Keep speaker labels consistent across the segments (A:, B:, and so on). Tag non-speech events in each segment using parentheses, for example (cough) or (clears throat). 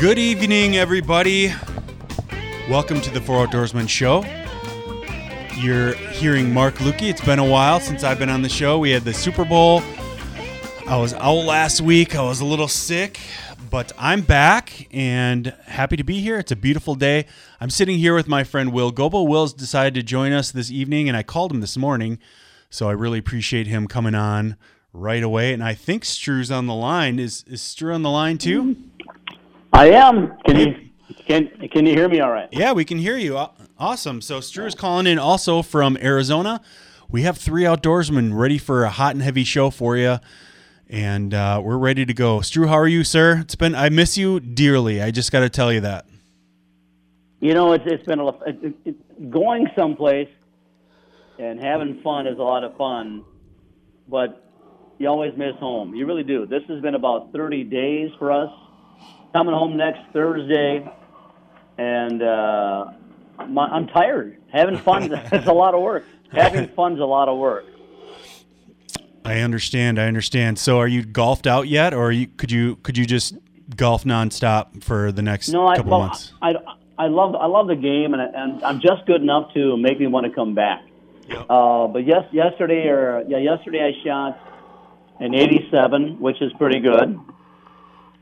A: Good evening, everybody. Welcome to the Four Outdoorsmen Show. You're hearing Mark Lukey. It's been a while since I've been on the show. We had the Super Bowl. I was out last week. I was a little sick, but I'm back and happy to be here. It's a beautiful day. I'm sitting here with my friend Will Goebel. Will's decided to join us this evening, and I called him this morning, so I really appreciate him coming on right away. And I think Stru's on the line. Is is Stru on the line too? Mm-hmm.
B: I am. Can you can can you hear me all right?
A: Yeah, we can hear you. Aw- Awesome. So Stru is calling in also from Arizona. We have three outdoorsmen ready for a hot and heavy show for you, and uh, we're ready to go. Stru, how are you, sir? It's been I miss you dearly. I just got to tell you that.
B: You know, it's it's been a it, going someplace and having fun is a lot of fun, but you always miss home. You really do. This has been about 30 days for us. Coming home next Thursday, and uh, my, I'm tired. Having fun is a lot of work. (laughs) Having fun's a lot of work.
A: I understand. I understand. So, are you golfed out yet, or you, could you could you just golf nonstop for the next
B: No, I,
A: couple
B: well,
A: months?
B: I, I love I love the game, and, I, and I'm just good enough to make me want to come back. Uh, but yes, yesterday or yeah, yesterday I shot an 87, which is pretty good.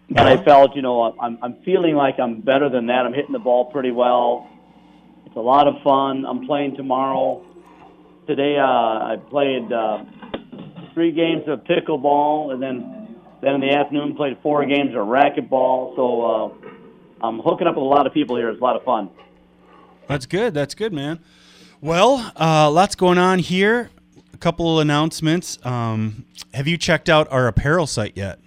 B: And I felt, you know, I'm I'm feeling like I'm better than that. I'm hitting the ball pretty well. It's a lot of fun. I'm playing tomorrow. Today uh, I played uh, three games of pickleball, and then then in the afternoon played four games of racquetball. So uh, I'm hooking up with a lot of people here. It's a lot of fun.
A: That's good. That's good, man. Well, uh, lots going on here. A couple of announcements. Um, have you checked out our apparel site yet?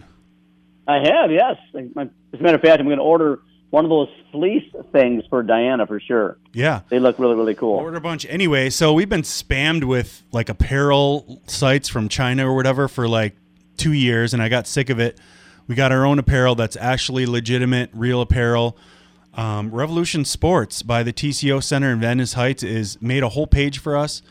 B: I have, yes. As a matter of fact, I'm going to order one of those fleece things for Diana for sure.
A: Yeah.
B: They look really, really cool.
A: Order a bunch. Anyway, so we've been spammed with like apparel sites from China or whatever for like two years, and I got sick of it. We got our own apparel that's actually legitimate, real apparel. Um, Revolution Sports by the TCO Center in Vadnais Heights is made a whole page for us.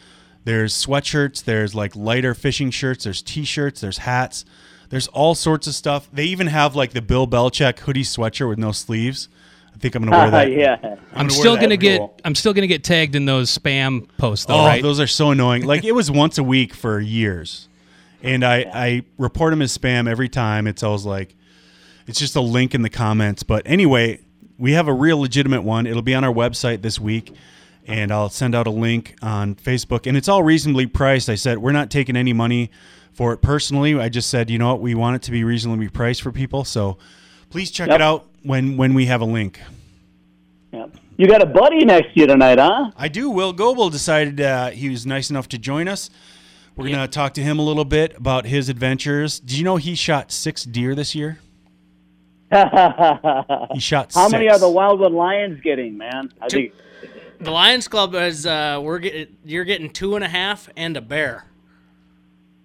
A: There's sweatshirts, there's like lighter fishing shirts, there's t-shirts, there's hats, there's all sorts of stuff. They even have like the Bill Belichick hoodie sweatshirt with no sleeves. I think I'm gonna wear (laughs) that.
B: yeah.
A: I'm
C: I'm
A: gonna
C: still gonna
A: that.
C: get
B: Cool.
C: I'm still gonna get tagged in those spam posts though,
A: Oh,
C: right?
A: those are so annoying. Like it was (laughs) once a week for years, and I I report them as spam every time. It's always like it's just a link in the comments. But anyway, we have a real legitimate one. It'll be on our website this week, and I'll send out a link on Facebook. And it's all reasonably priced. I said we're not taking any money for it personally. I just said you know what we want it to be reasonably priced for people. So please check
B: Yep.
A: it out when when we have a link.
B: yeah. You got a buddy next to you tonight, huh?
A: I do. Will Goebel decided uh, he was nice enough to join us. We're going to talk to him a little bit about his adventures. Did you know he shot six deer this year? (laughs) He shot
B: How
A: six.
B: many are the Wildwood Lions getting, man? I think
D: The Lions Club is uh, we're getting you're getting two and a half and a bear.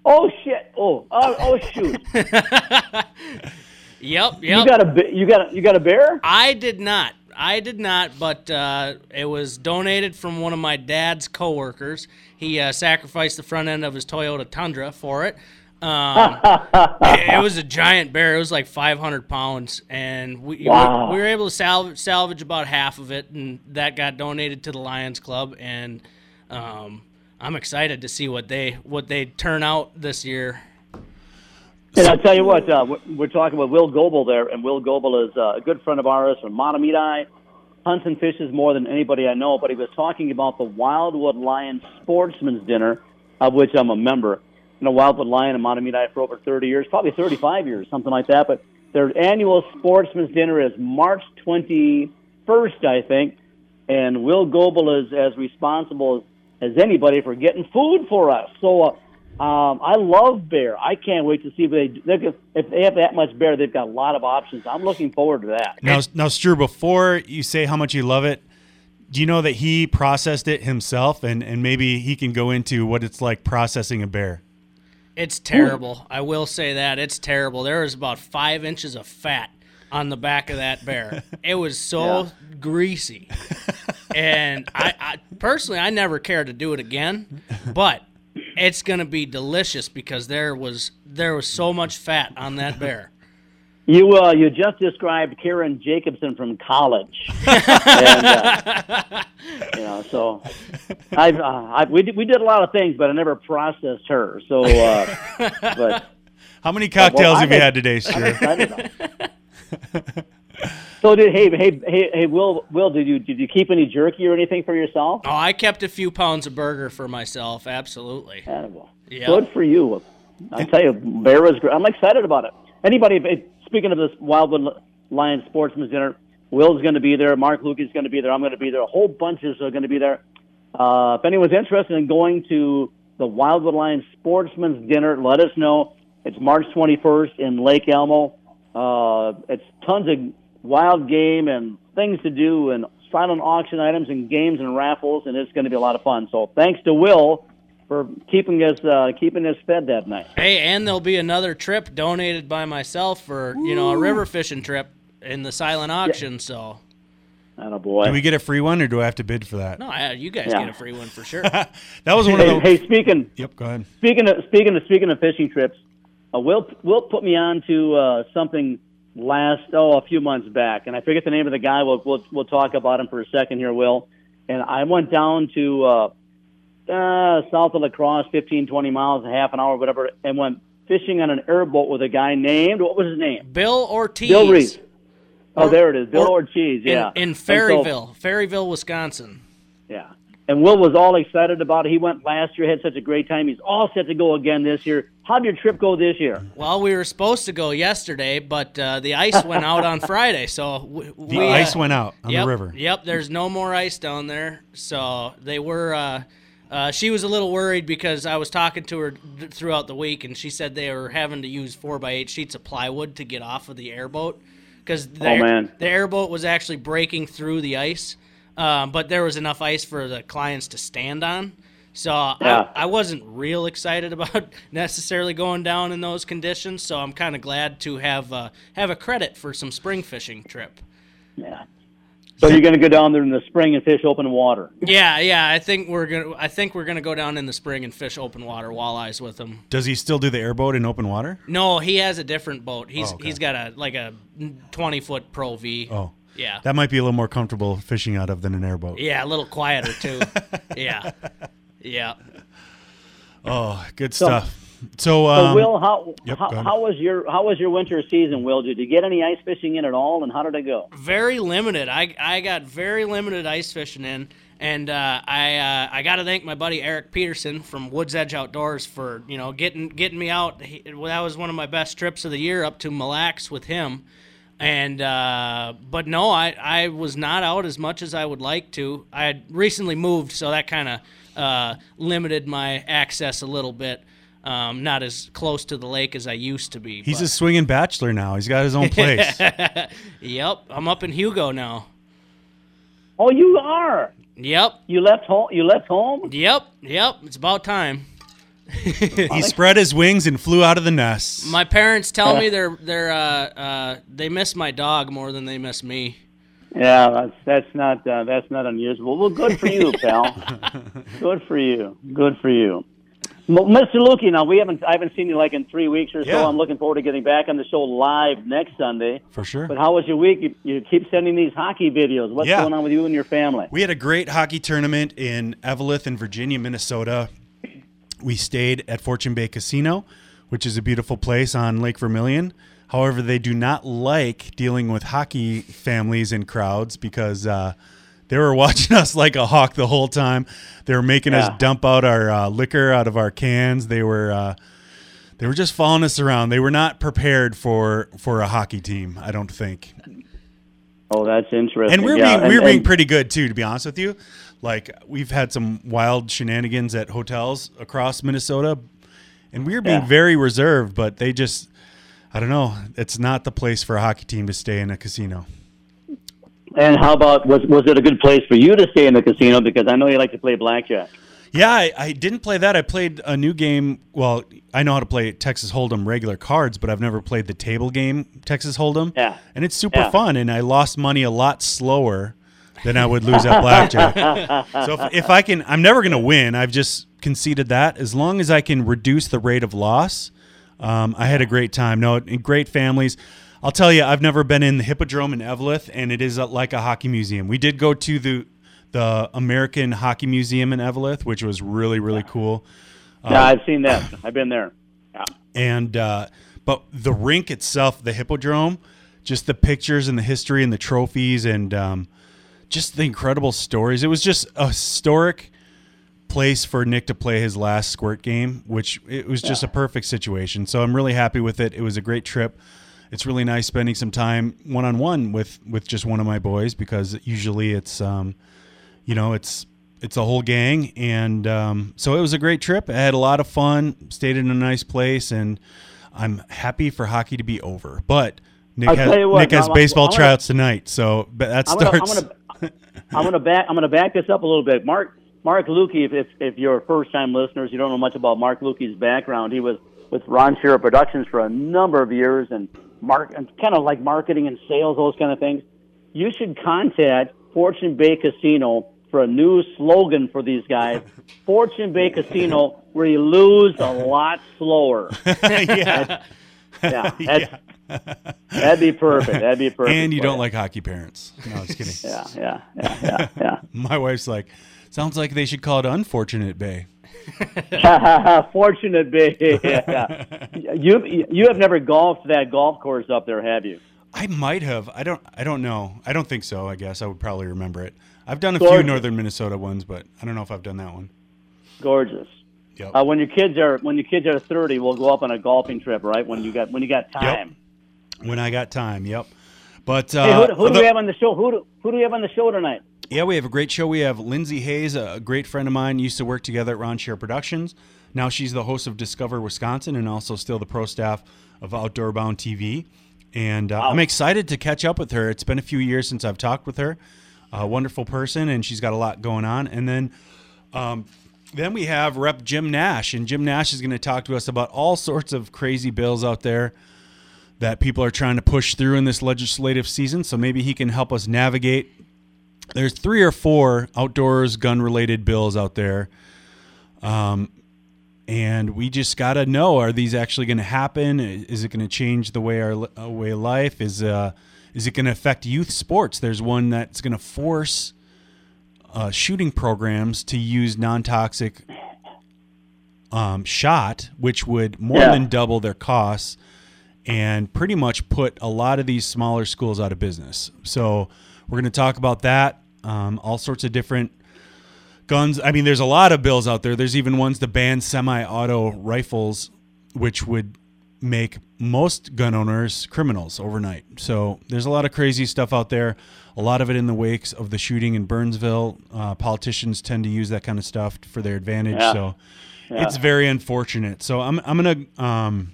B: Oh shit! Oh, oh, oh shoot! (laughs)
D: Yep,
B: You got a you got a, you got a bear?
D: I did not. I did not, but uh, it was donated from one of my dad's coworkers. He uh, sacrificed the front end of his Toyota Tundra for it. Um, it, (laughs) it was a giant bear. It was like 500 pounds, and we, we- we, were able to salvage, salvage about half of it, and that got donated to the Lions Club. And um, I'm excited to see what they what they turn out this year.
B: And I'll tell you what, uh, we're- talking with Will Goebel there, and Will Goebel is uh, a good friend of ours from Mahtomedi. Hunts and fishes more than anybody I know, but he was talking about the Wildwood Lion Sportsman's Dinner, of which I'm a member. You know, Wildwood Lion and Mahtomedi for over 30 years, probably 35 years, something like that. But their annual Sportsman's Dinner is March 21st, I think. And Will Goebel is as responsible as anybody for getting food for us. So uh, um, I love bear. I can't wait to see if they they could- if they have that much bear. They've got a lot of options. I'm looking forward to that.
A: Now, now, Stu, before you say how much you love it, do you know that he processed it himself, and and maybe he can go into what it's like processing a bear?
D: It's terrible. I will say that it's terrible. There is about five inches of fat on the back of that bear. (laughs) It was so greasy, and I, I personally I never care to do it again, but it's gonna be delicious because there was there was so much fat on that bear.
B: You uh, you just described Karen Jacobson from college, (laughs) and, uh, you know. So, I've, uh, I we did, we did a lot of things, but I never processed her. So, uh, (laughs) but
A: How many cocktails
B: I
A: have you
B: had-
A: had today,
B: I'm
A: Stuart?
B: excited. about it. so did hey hey hey hey Will Will did you did you keep any jerky or anything for yourself?
D: Oh, I kept a few pounds of burger for myself. Absolutely. Yeah.
B: Good for you. I tell you, Bear was great. I'm excited about it. Anybody, speaking of this Wildwood Lions Sportsman's Dinner, Will's going to be there. Mark Lucas is going to be there. I'm going to be there. A whole bunches are going to be there. Uh, if anyone's interested in going to the Wildwood Lions Sportsman's Dinner, let us know. It's March 21st in Lake Elmo. Uh, it's tons of wild game and things to do and silent auction items and games and raffles, and it's going to be a lot of fun. So thanks to Will for keeping us uh, keeping us fed that night.
D: Hey, and there'll be another trip donated by myself for you know a river fishing trip in the silent auction. So
B: Attaboy.
A: Do we get a free one, or do I have to bid for that?
D: no, I, you guys
B: Yeah.
D: get a free one for sure. (laughs)
A: That was one of
B: Hey,
A: the.
B: hey, speaking
A: Yep, go ahead.
B: speaking of speaking of speaking of fishing trips, uh, Will Will put me on to uh, something last oh a few months back, and I forget the name of the guy. We'll we'll, we'll talk about him for a second here, Will. And I went down to uh, uh, south of La Crosse, 15, 20 miles, a half an hour, whatever, and went fishing on an airboat with a guy named what was his name?
D: Bill Ortiz.
B: Bill Reese. Oh, there it is, Bill
D: or-
B: Ortiz.
D: in,
B: Yeah,
D: in
B: so-
D: Ferryville, Ferryville, Wisconsin.
B: Yeah. And Will was all excited about it. He went last year, had such a great time. He's all set to go again this year. How'd your trip go this year?
D: Well, we were supposed to go yesterday, but uh, the ice went out on (laughs) Friday, so we,
A: The
D: we,
A: ice
D: uh,
A: went out on
D: yep,
A: the river.
D: Yep, there's no more ice down there. So they were. Uh, uh, she was a little worried because I was talking to her th- throughout the week, and she said they were having to use four by eight sheets of plywood to get off of the airboat because the,
B: Oh, man.
D: the airboat was actually breaking through the ice, um, but there was enough ice for the clients to stand on. So
B: Yeah.
D: I, I wasn't real excited about (laughs) necessarily going down in those conditions. So I'm kind of glad to have uh, have a credit for some spring fishing trip.
B: Yeah. So you're going to go down there in the spring and fish open water.
D: Yeah, yeah. I think we're gonna. I think we're gonna go down in the spring and fish open water walleyes with him.
A: Does he still do the airboat in open water?
D: No, he has a different boat. He's
A: Oh, okay.
D: he's got a like a 20 foot Pro V.
A: Oh,
D: Yeah.
A: that might be a little more comfortable fishing out of than an airboat.
D: yeah, a little quieter too. (laughs) yeah. Yeah. (laughs)
A: Oh, good stuff. So,
B: So
A: um,
B: Will, how
A: yep,
B: how, how was your how was your winter season? Will, did you get any ice fishing in at all, and how did it go?
D: very limited. I I got very limited ice fishing in, and uh, I uh, I got to thank my buddy Eric Peterson from Woods Edge Outdoors for you know getting getting me out. He, that was one of my best trips of the year up to Mille Lacs with him. And uh, but no, I I was not out as much as I would like to. I had recently moved, so that kind of uh, limited my access a little bit. Um, not as close to the lake as I used to be.
A: he's
D: but-
A: a swinging bachelor now. He's got his own place. (laughs)
D: Yep, I'm up in Hugo now.
B: Oh, you are.
D: Yep,
B: You left home. You left home.
D: Yep, yep. It's about time. (laughs)
A: he spread his wings and flew out of the nest.
D: My parents tell me they're they're uh, uh, they miss my dog more than they miss me.
B: Yeah, that's that's not uh, that's not unusual. Well, good for you, pal. (laughs) good for you. Good for you. M- Mr. Lukey, now we haven't I haven't seen you like in three weeks or so.
A: Yeah.
B: I'm looking forward to getting back on the show live next Sunday.
A: For sure.
B: But how was your week? You, you keep sending these hockey videos. What's
A: Yeah.
B: going on with you and your family?
A: We had a great hockey tournament in Eveleth in Virginia, Minnesota. We stayed at Fortune Bay Casino, which is a beautiful place on Lake Vermilion. However, they do not like dealing with hockey families and crowds because uh, they were (laughs) watching us like a hawk the whole time. They were making
B: Yeah.
A: us dump out our uh, liquor out of our cans. They were uh, they were just following us around. They were not prepared for for a hockey team. I don't think.
B: Oh, that's interesting.
A: And we're
B: Yeah,
A: being we're
B: and-
A: being pretty good too, to be honest with you. Like we've had some wild shenanigans at hotels across Minnesota, and we are being
B: Yeah.
A: very reserved. But they just, I don't know, it's not the place for a hockey team to stay in a casino.
B: And how about was was it a good place for you to stay in the casino? Because I know you like to play blackjack.
A: Yeah, I, I didn't play that. I played a new game. Well, I know how to play Texas Hold'em regular cards, but I've never played the table game Texas Hold'em.
B: Yeah.
A: and it's super
B: Yeah.
A: fun. And I lost money a lot slower than I would lose at blackjack. (laughs) so if, if I can, I'm never going to win. I've just conceded that. As long as I can reduce the rate of loss, um, I had a great time. No, great families. I'll tell you, I've never been in the Hippodrome in Eveleth, and it is uh, like a hockey museum. We did go to the the American Hockey Museum in Eveleth, which was really really cool.
B: yeah, I've seen that. I've been there. Yeah.
A: and uh, but the rink itself, the Hippodrome, just the pictures and the history and the trophies and um, just the incredible stories. It was just a historic place for Nick to play his last squirt game, which it was just a perfect situation. So I'm really happy with it. It was a great trip. It's really nice spending some time one on one with with just one of my boys because usually it's um, you know it's it's a whole gang and um, so it was a great trip. I had a lot of fun. Stayed in a nice place and I'm happy for hockey to be over. But Nick
B: I'll
A: has,
B: what,
A: Nick has
B: I'm-
A: baseball tryouts tonight, so but that
B: I'm gonna,
A: starts.
B: I'm gonna, I'm gonna back, I'm gonna back this up a little bit. Mark, Mark Lukey, if, if, if you're first time listeners, you don't know much about Mark Lukey's background. He was with Ron Schara Productions for a number of years and mark, and kind of like marketing and sales, those kind of things. You should contact Fortune Bay Casino for a new slogan for these guys. (laughs) Fortune Bay Casino, where you lose a lot slower. (laughs)
A: yeah. (laughs)
B: Yeah, that's, that'd be perfect. That'd be perfect.
A: and you don't like hockey parents. No, I was kidding.
B: Yeah, yeah, yeah, yeah, yeah.
A: My wife's like, sounds like they should call it Unfortunate Bay. (laughs)
B: Fortunate Bay. Yeah. (laughs) You you have never golfed that golf course up there, have you?
A: I might have. I don't. I don't know. I don't think so. I guess I would probably remember it. I've done a few northern Minnesota ones, but I don't know if I've done that one.
B: Gorgeous.
A: Yep.
B: Uh, when your kids are when your kids are thirty, we'll go up on a golfing trip, right? When you got when you got time.
A: when I got time. Yep. But uh,
B: Hey, who, who do
A: the-
B: we have on the show? Who do, who do we have on the show tonight?
A: Yeah, we have a great show. We have Lindsey Hayes, a great friend of mine, used to work together at Ron Schara Productions. Now she's the host of Discover Wisconsin and also still the pro staff of Outdoor Bound TV. And uh, I'm excited to catch up with her. It's been a few years since I've talked with her. A wonderful person, and she's got a lot going on. And then, um, then we have Rep Jim Nash, and Jim Nash is going to talk to us about all sorts of crazy bills out there that people are trying to push through in this legislative season. So maybe he can help us navigate there's three or four outdoors gun related bills out there um, and we just got to know are these actually going to happen is it going to change the way our, our way of life is uh is it going to affect youth sports there's one that's going to force uh, shooting programs to use non-toxic um, shot which would more
B: Yeah.
A: than double their costs and pretty much put a lot of these smaller schools out of business. So we're going to talk about that. Um, all sorts of different guns. I mean, there's a lot of bills out there. There's even ones to ban semi-auto rifles, which would make most gun owners criminals overnight. So there's a lot of crazy stuff out there. A lot of it in the wakes of the shooting in Burnsville. Uh, politicians tend to use that kind of stuff for their advantage.
B: Yeah.
A: So it's very unfortunate. So I'm I'm gonna um,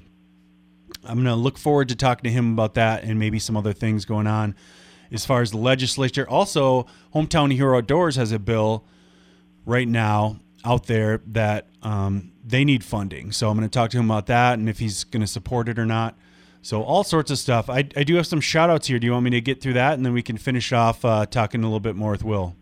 A: I'm going to look forward to talking to him about that and maybe some other things going on as far as the legislature. Also, Hometown Hero Outdoors has a bill right now out there that um, they need funding. So I'm going to talk to him about that and if he's going to support it or not. So all sorts of stuff. I, I do have some shout outs here. Do you want me to get through that and then we can finish off uh, talking a little bit more with Will?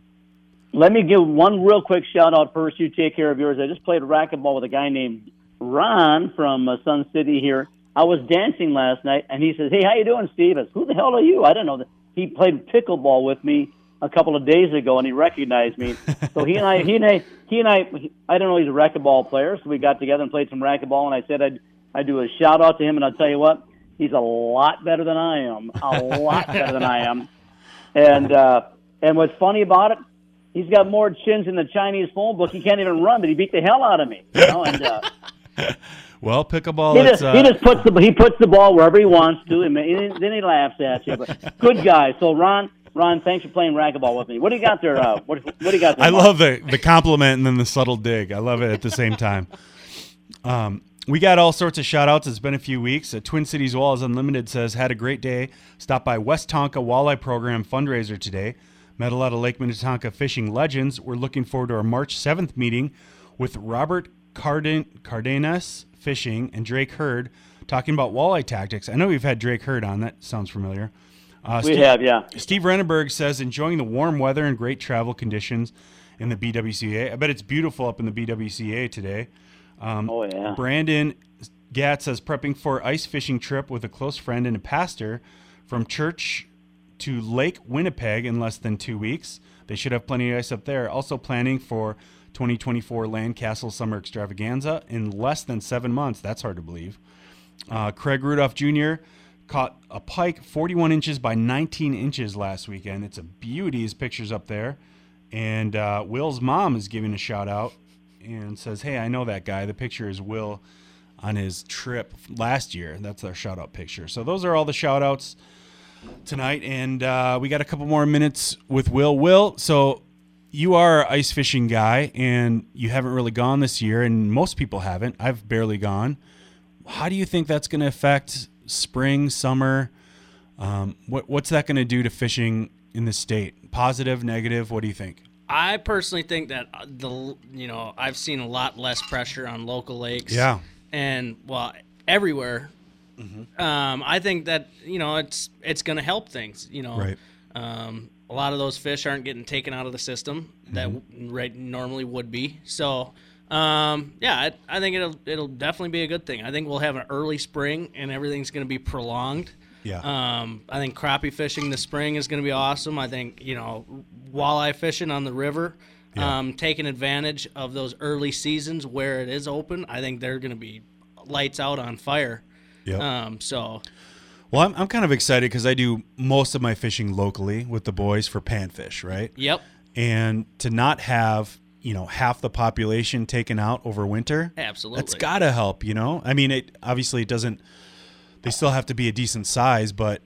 B: Let me give one real quick shout out first. You take care of yours. I just played racquetball with a guy named Ron from uh, Sun City here. I was dancing last night, and he says, "Hey, how you doing, Steve?" I said, "Who the hell are you?" I don't know. He played pickleball with me a couple of days ago, and he recognized me. (laughs) so he and I, he and I, he and I, I don't know. He's a racquetball player, so we got together and played some racquetball. And I said, I'd, I'd do a shout out to him, and I'll tell you what, he's a lot better than I am. A lot better than I am. And uh, and what's funny about it, he's got more chins in the Chinese phone book. He can't even run, but he beat the hell out of me. You know, and uh, (laughs)
A: Well, pickleball,
B: he just
A: uh,
B: he just puts the he puts the ball wherever he wants to, and then he laughs at you. But (laughs) good guy. So Ron, Ron, thanks for playing racquetball with me. What do you got there? Uh, what what do you got there?
A: I
B: Mark?
A: love the the compliment and then the subtle dig. I love it at the same time. Um, we got all sorts of shout outs. It's been a few weeks. Uh, Twin Cities Walleyes Unlimited says, had a great day. Stop by West Tonka Walleye Program fundraiser today. Met a lot of Lake Minnetonka fishing legends. We're looking forward to our March 7th meeting with Robert Carden- Cardenas Fishing and Drake Hurd talking about walleye tactics. I know we've had Drake Hurd on. That sounds familiar. Uh,
B: We
A: Steve-
B: have, yeah.
A: Steve Renneberg says enjoying the warm weather and great travel conditions in the BWCA. I bet it's beautiful up in the BWCA today. Um,
B: Oh yeah.
A: Brandon Gat says prepping for ice fishing trip with a close friend and a pastor from church to Lake Winnipeg in less than two weeks. They should have plenty of ice up there. Also planning for 2024 Landcastle Summer Extravaganza in less than seven months. That's hard to believe. Uh, Craig Rudolph Jr. caught a pike 41 inches by 19 inches last weekend. It's a beauty. His picture's up there. And uh, Will's mom is giving a shout out and says, Hey, I know that guy. The picture is Will on his trip last year. That's our shout out picture. So those are all the shout outs tonight. And uh, we got a couple more minutes with Will. Will, so you are an ice fishing guy and you haven't really gone this year, and most people haven't. I've barely gone. How do you think that's going to affect spring, summer? Um, what, what's that going to do to fishing in the state? Positive, negative? What do you think?
D: I personally think that uh, the you know I've seen a lot less pressure on local lakes.
A: Yeah.
D: And well, everywhere. Um, I think that you know it's it's going to help things. You know.
A: Right.
D: Um, a lot of those fish aren't getting taken out of the system that
A: Mm-hmm.
D: right normally would be. So. Um, yeah, I, I think it'll it'll definitely be a good thing. I think we'll have an early spring and everything's going to be prolonged.
A: Yeah.
D: Um, I think crappie fishing this spring is going to be awesome. I think you know walleye fishing on the river,
A: Yeah.
D: um, taking advantage of those early seasons where it is open. I think they're going to be lights out on fire.
A: Yep.
D: Um, so
A: well, I'm, I'm kind of excited because I do most of my fishing locally with the boys for panfish, right?
D: yep,
A: And to not have, you know, half the population taken out over winter,
D: absolutely.
A: that's got to help, you know? I mean, it obviously it doesn't, they still have to be a decent size, but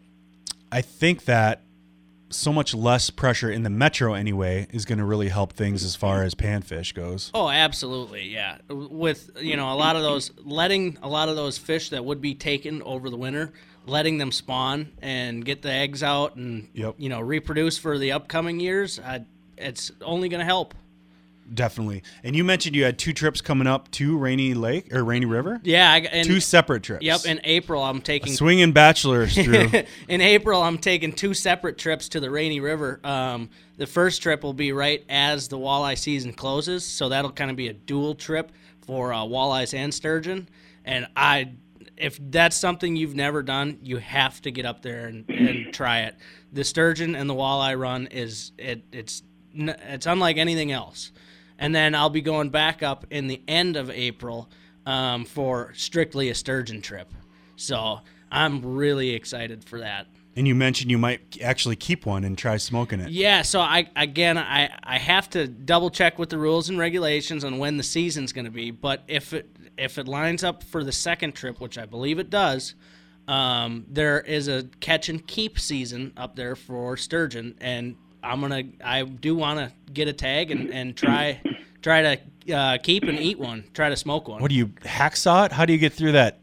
A: I think that so much less pressure in the metro anyway is going to really help things as far as panfish goes.
D: Oh, absolutely, yeah. With you know a lot of those letting a lot of those fish that would be taken over the winter, letting them spawn and get the eggs out and
A: Yep.
D: you know reproduce for the upcoming years, I, it's only going to help.
A: Definitely. And you mentioned you had two trips coming up to Rainy Lake or Rainy River?
D: Yeah, I, and,
A: two separate trips.
D: Yep, in April I'm taking
A: Swinging bachelors through. (laughs)
D: in April, I'm taking two separate trips to the Rainy River. Um, the first trip will be right as the walleye season closes, so that'll kind of be a dual trip for uh, walleyes and sturgeon. And I, if that's something you've never done, you have to get up there and, and (clears throat) try it. The sturgeon and the walleye run is it it's it's unlike anything else. And then I'll be going back up in the end of April um, for strictly a sturgeon trip. So I'm really excited for that.
A: and you mentioned you might actually keep one and try smoking it.
D: Yeah, so I again I, I have to double check with the rules and regulations on when the season's going to be. But if it if it lines up for the second trip, which I believe it does, um, there is a catch and keep season up there for sturgeon, and I'm gonna I do want to get a tag and, and try try to uh, keep and eat one, try to smoke one.
A: What do you hacksaw it? How do you get through that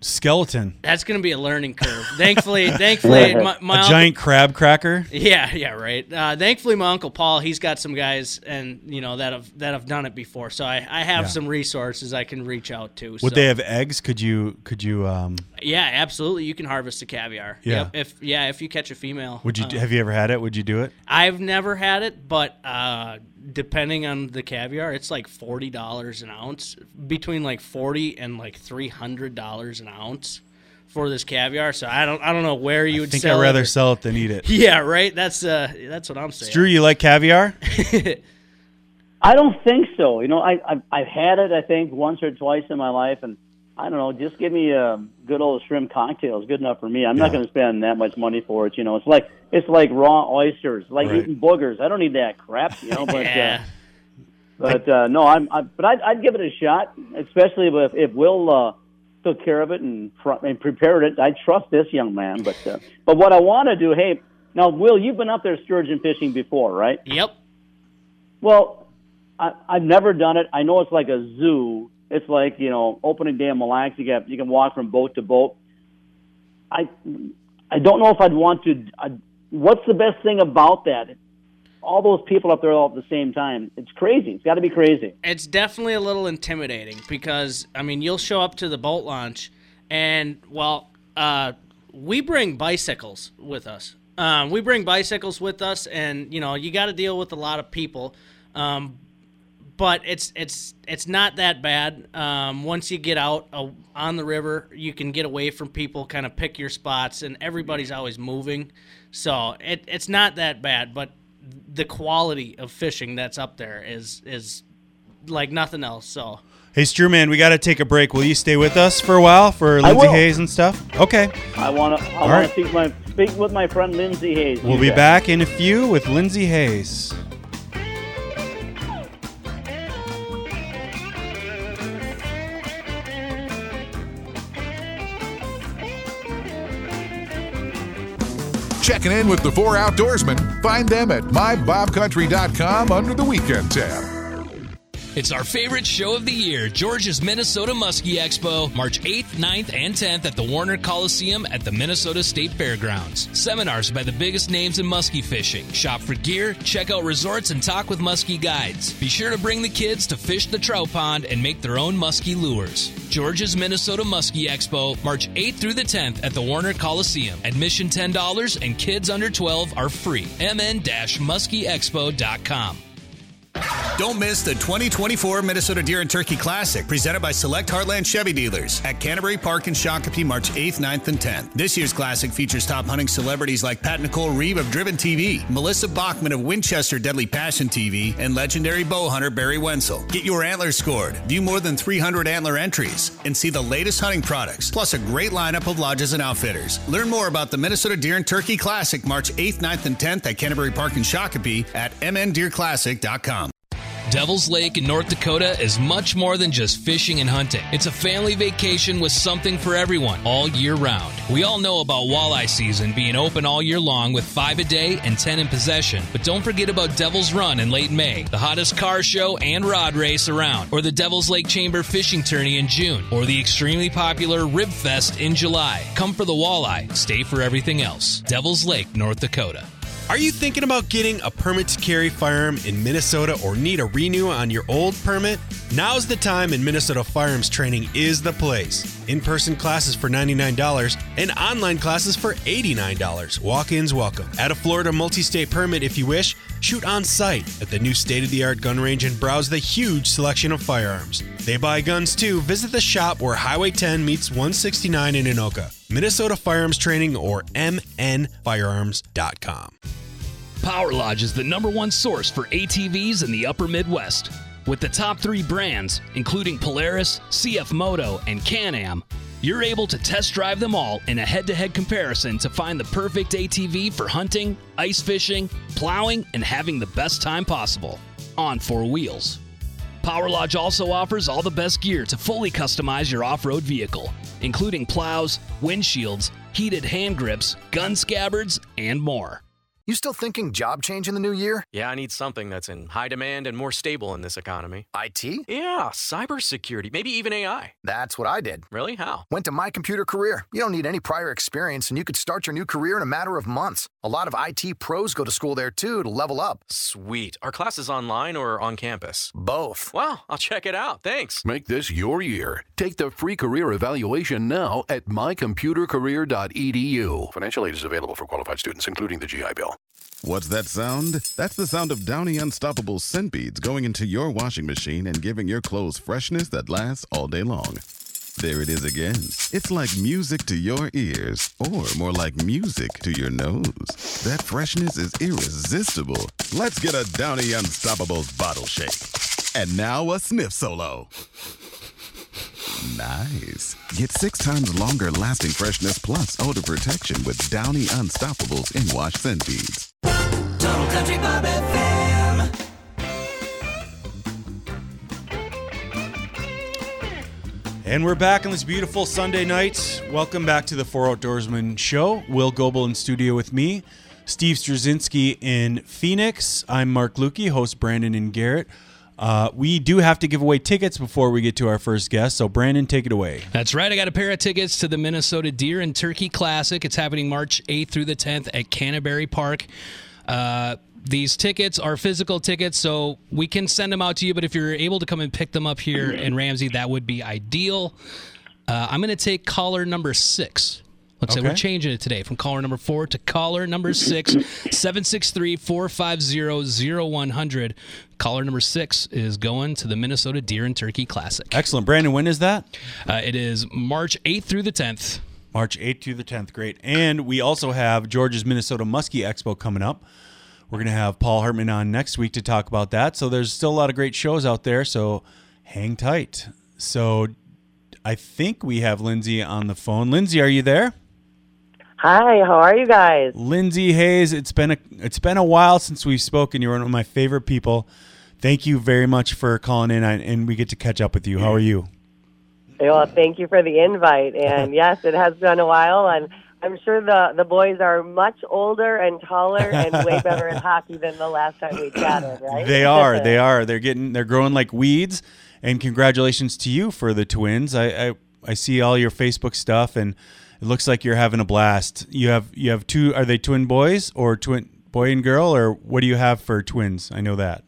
A: skeleton?
D: That's gonna be a learning curve. Thankfully, (laughs) thankfully, my, my uncle-
A: giant crab cracker?
D: Yeah, yeah, right. Uh, thankfully, my uncle Paul, he's got some guys, and you know that have that have done it before. So I, I have
A: Yeah.
D: some resources I can reach out to.
A: Would
D: so.
A: they have eggs? Could you could you um
D: Yeah, absolutely. You can harvest a caviar.
A: Yeah.
D: Yep, if yeah, if you catch a female.
A: would you
D: Uh,
A: have you ever had it? Would you do it?
D: I've never had it, but uh, depending on the caviar, it's like forty dollars an ounce, between like forty and like three hundred dollars an ounce for this caviar. So I don't I don't know where you
A: I
D: would
A: think
D: sell
A: I'd rather
D: it.
A: sell it than eat it. (laughs)
D: Yeah, right. That's uh that's what I'm saying.
A: Drew, you like caviar? (laughs)
B: I don't think so. You know, I, I've, I've had it, I think, once or twice in my life, and I don't know. Just give me a good old shrimp cocktail. It's good enough for me. I'm not going to spend that much money for it. You know, it's like it's like raw oysters, like
A: Right.
B: eating boogers. I don't need that crap. You know, (laughs) but
D: Yeah.
B: uh, but uh, no, I'm. I, but I'd, I'd give it a shot, especially if if Will uh, took care of it and fr- and prepared it. I trust this young man. But uh, but what I want to do, hey, now Will, you've been up there sturgeon fishing before, right?
D: Yep.
B: Well, I, I've never done it. I know it's like a zoo. It's like you know, opening day in Mille Lacs. You got you can walk from boat to boat. I I don't know if I'd want to. I, what's the best thing about that? All those people up there all at the same time. It's crazy. It's got to be crazy.
D: it's definitely a little intimidating because I mean you'll show up to the boat launch and well uh, we bring bicycles with us. Um, we bring bicycles with us, and you know you got to deal with a lot of people. Um, but it's it's it's not that bad. Um, once you get out uh, on the river, you can get away from people, kind of pick your spots, and everybody's always moving, so it it's not that bad. But the quality of fishing that's up there is is like nothing else. So
A: Hey, Strewman, we got to take a break. Will you stay with us for a while for
B: I Lindsey.
A: Hayes and stuff? Okay.
B: I want to. I want
A: right.
B: to speak my speak with my friend Lindsey Hayes.
A: We'll be
B: bet.
A: back in a few with Lindsey Hayes.
E: Checking in with the four outdoorsmen. Find them at mybobcountry.com under the weekend tab.
C: It's our favorite show of the year, George's Minnesota Muskie Expo, March 8th, 9th, and 10th at the Warner Coliseum at the Minnesota State Fairgrounds. Seminars by the biggest names in muskie fishing. Shop for gear, check out resorts, and talk with muskie guides. Be sure to bring the kids to fish the trout pond and make their own muskie lures. George's Minnesota Muskie Expo, March 8th through the 10th at the Warner Coliseum. Admission $10 and kids under 12 are free. mn-muskieexpo.com.
F: Don't miss the 2024 Minnesota Deer and Turkey Classic, presented by Select Heartland Chevy Dealers at Canterbury Park in Shakopee, March 8th, 9th, and 10th. This year's Classic features top hunting celebrities like Pat Nicole Reeve of Driven TV, Melissa Bachman of Winchester Deadly Passion TV, and legendary bow hunter Barry Wensel. Get your antlers scored, view more than 300 antler entries, and see the latest hunting products, plus a great lineup of lodges and outfitters. Learn more about the Minnesota Deer and Turkey Classic, March 8th, 9th, and 10th at Canterbury Park in Shakopee at mndeerclassic.com.
C: Devil's Lake in North Dakota is much more than just fishing and hunting. It's a family vacation with something for everyone all year round. We all know about walleye season being open all year long with 5 a day and 10 in possession. But don't forget about Devil's Run in late May, the hottest car show and rod race around, or the Devil's Lake Chamber fishing tourney in June, or the extremely popular Rib Fest in July. Come for the walleye, stay for everything else. Devil's Lake, North Dakota.
G: Are you thinking about getting a permit to carry firearm in Minnesota or need a renew on your old permit? Now's the time and Minnesota Firearms Training is the place. In-person classes for $99 and online classes for $89. Walk-ins welcome. Add a Florida multi-state permit if you wish. Shoot on site at the new state-of-the-art gun range and browse the huge selection of firearms. They buy guns too. Visit the shop where Highway 10 meets 169 in Anoka. Minnesota Firearms Training or mnfirearms.com.
C: Power Lodge is the number one source for ATVs in the upper Midwest. With the top three brands, including Polaris, CF Moto, and Can Am, you're able to test drive them all in a head to head comparison to find the perfect ATV for hunting, ice fishing, plowing, and having the best time possible on four wheels. Power Lodge also offers all the best gear to fully customize your off road vehicle, including plows, windshields, heated hand grips, gun scabbards, and more.
H: You still thinking job change in the new year?
I: Yeah, I need something that's in high demand and more stable in this economy.
H: IT?
I: Yeah, cybersecurity, maybe even AI.
H: That's what I did.
I: Really? How?
H: Went to My Computer Career. You don't need any prior experience, and you could start your new career in a matter of months. A lot of IT pros go to school there too to level up.
I: Sweet. Are classes online or on campus?
H: Both.
I: Wow, I'll check it out. Thanks.
J: Make this your year. Take the free career evaluation now at mycomputercareer.edu. Financial aid is available for qualified students, including the GI Bill.
K: What's that sound? That's the sound of Downy Unstoppable scent beads going into your washing machine and giving your clothes freshness that lasts all day long. There it is again. It's like music to your ears, or more like music to your nose. That freshness is irresistible. Let's get a Downy Unstoppables bottle shake. And now a sniff solo. Nice. Get six times longer lasting freshness plus odor protection with Downy Unstoppables in wash scent beads.
L: Total Country Bob FM.
A: And we're back on this beautiful Sunday night. Welcome back to the Four Outdoorsman Show. Will Goebel in studio with me, Steve Straczynski in Phoenix. I'm Mark Lukey, host Brandon and Garrett. Uh, we do have to give away tickets before we get to our first guest. So, Brandon, take it away.
C: That's right. I got a pair of tickets to the Minnesota Deer and Turkey Classic. It's happening March 8th through the 10th at Canterbury Park. Uh, these tickets are physical tickets, so we can send them out to you. But if you're able to come and pick them up here in Ramsey, that would be ideal. Uh, I'm going to take caller number six. Looks like we're changing it today from caller number four to caller number six, (clears throat) 763 450 0100. Caller number six is going to the Minnesota Deer and Turkey Classic.
A: Excellent. Brandon, when is that?
C: Uh, it is March 8th through the 10th.
A: March 8th to the 10th. Great. And we also have George's Minnesota Muskie Expo coming up. We're going to have Paul Hartman on next week to talk about that. So there's still a lot of great shows out there. So hang tight. So I think we have Lindsey on the phone. Lindsey, are you there?
M: Hi, how are you guys?
A: Lindsey Hayes, it's been a it's been a while since we've spoken. You're one of my favorite people. Thank you very much for calling in, and we get to catch up with you. How are you?
M: Well, thank you for the invite. (laughs) And yes, it has been a while, and I'm sure the the boys are much older and taller and way better at (laughs) hockey than the last time we chatted, right?
A: They (laughs) are. They are. They're getting. They're growing like weeds. And congratulations to you for the twins. I I, I see all your Facebook stuff, and it looks like you're having a blast. You have you have two. Are they twin boys or twin boy and girl, or what do you have for twins? I know that.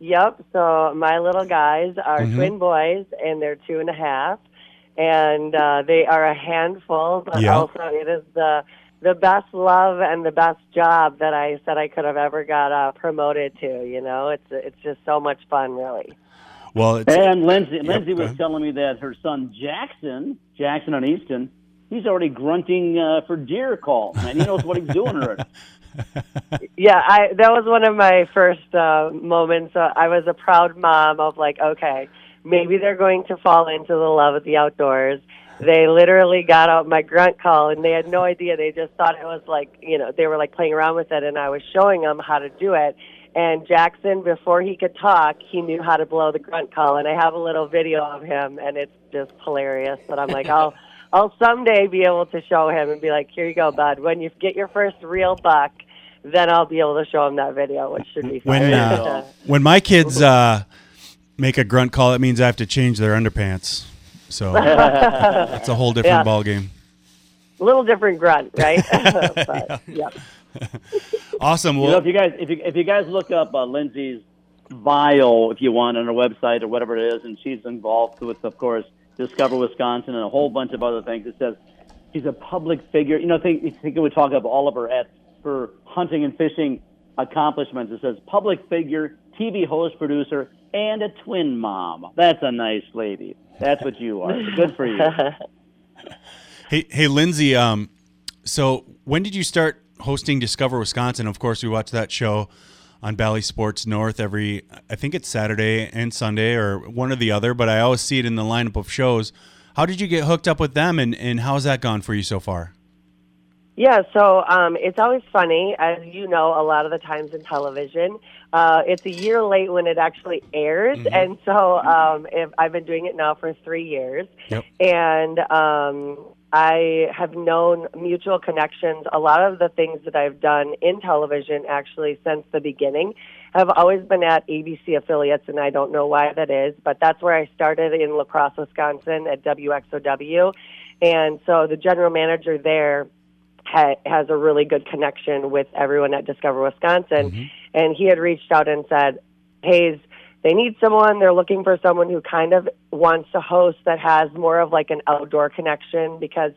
M: Yep. So my little guys are
A: Mhm.
M: twin boys, and they're two and a half, and uh, they are a handful. But
A: Yeah.
M: also, it is the the best love and the best job that I said I could have ever got uh, promoted to. You know, it's it's just so much fun, really.
A: Well, it's
B: And Lindsey,
A: Yep, Lindsey
B: was telling me that her son Jackson, Jackson on Easton, he's already grunting uh, for deer call, and he knows what he's doing already. (laughs)
M: Yeah, I that was one of my first uh, moments. Uh, I was a proud mom of like, okay, maybe they're going to fall into the love of the outdoors. They literally got out my grunt call, and they had no idea. They just thought it was like, you know, they were like playing around with it, and I was showing them how to do it. And Jackson, before he could talk, he knew how to blow the grunt call, and I have a little video of him, and it's just hilarious. But I'm like, I'll, (laughs) I'll someday be able to show him and be like, here you go, bud. When you get your first real buck, then I'll be able to show him that video, which should be fun.
A: when uh, when my kids uh, make a grunt call, it means I have to change their underpants. So (laughs) it's a whole different
M: Yeah.
A: ball game.
M: a little different grunt, right? (laughs) (laughs) but, yeah.
A: Awesome.
B: you
A: Well,
B: know, if you guys if you if you guys look up uh, Lindsey's bio, if you want, on her website or whatever it is, and she's involved with, of course, Discover Wisconsin and a whole bunch of other things. It says she's a public figure. You know, think think we talk about all of her at her hunting and fishing accomplishments. It says public figure, TV host, producer, and a twin mom. That's a nice lady. That's what you are. Good for you. (laughs)
A: hey, hey, Lindsey. Um, so when did you start hosting Discover Wisconsin? Of course, we watch that show on Bally Sports North every. I think it's Saturday and Sunday, or one or the other. But I always see it in the lineup of shows. How did you get hooked up with them, and and how's that gone for you so far?
M: Yeah, so um, it's always funny, as you know, a lot of the times in television, uh, it's a year late when it actually airs, and so um, if, I've been doing it now for three years,
A: Yep.
M: and um, I have known mutual connections. A lot of the things that I've done in television, actually, since the beginning, have always been at ABC affiliates, and I don't know why that is, but that's where I started in La Crosse, Wisconsin, at WXOW, and so the general manager there ha- has a really good connection with everyone at Discover Wisconsin, mm-hmm. and he had reached out and said, "Hayes, they need someone. They're looking for someone who kind of wants to host that has more of like an outdoor connection because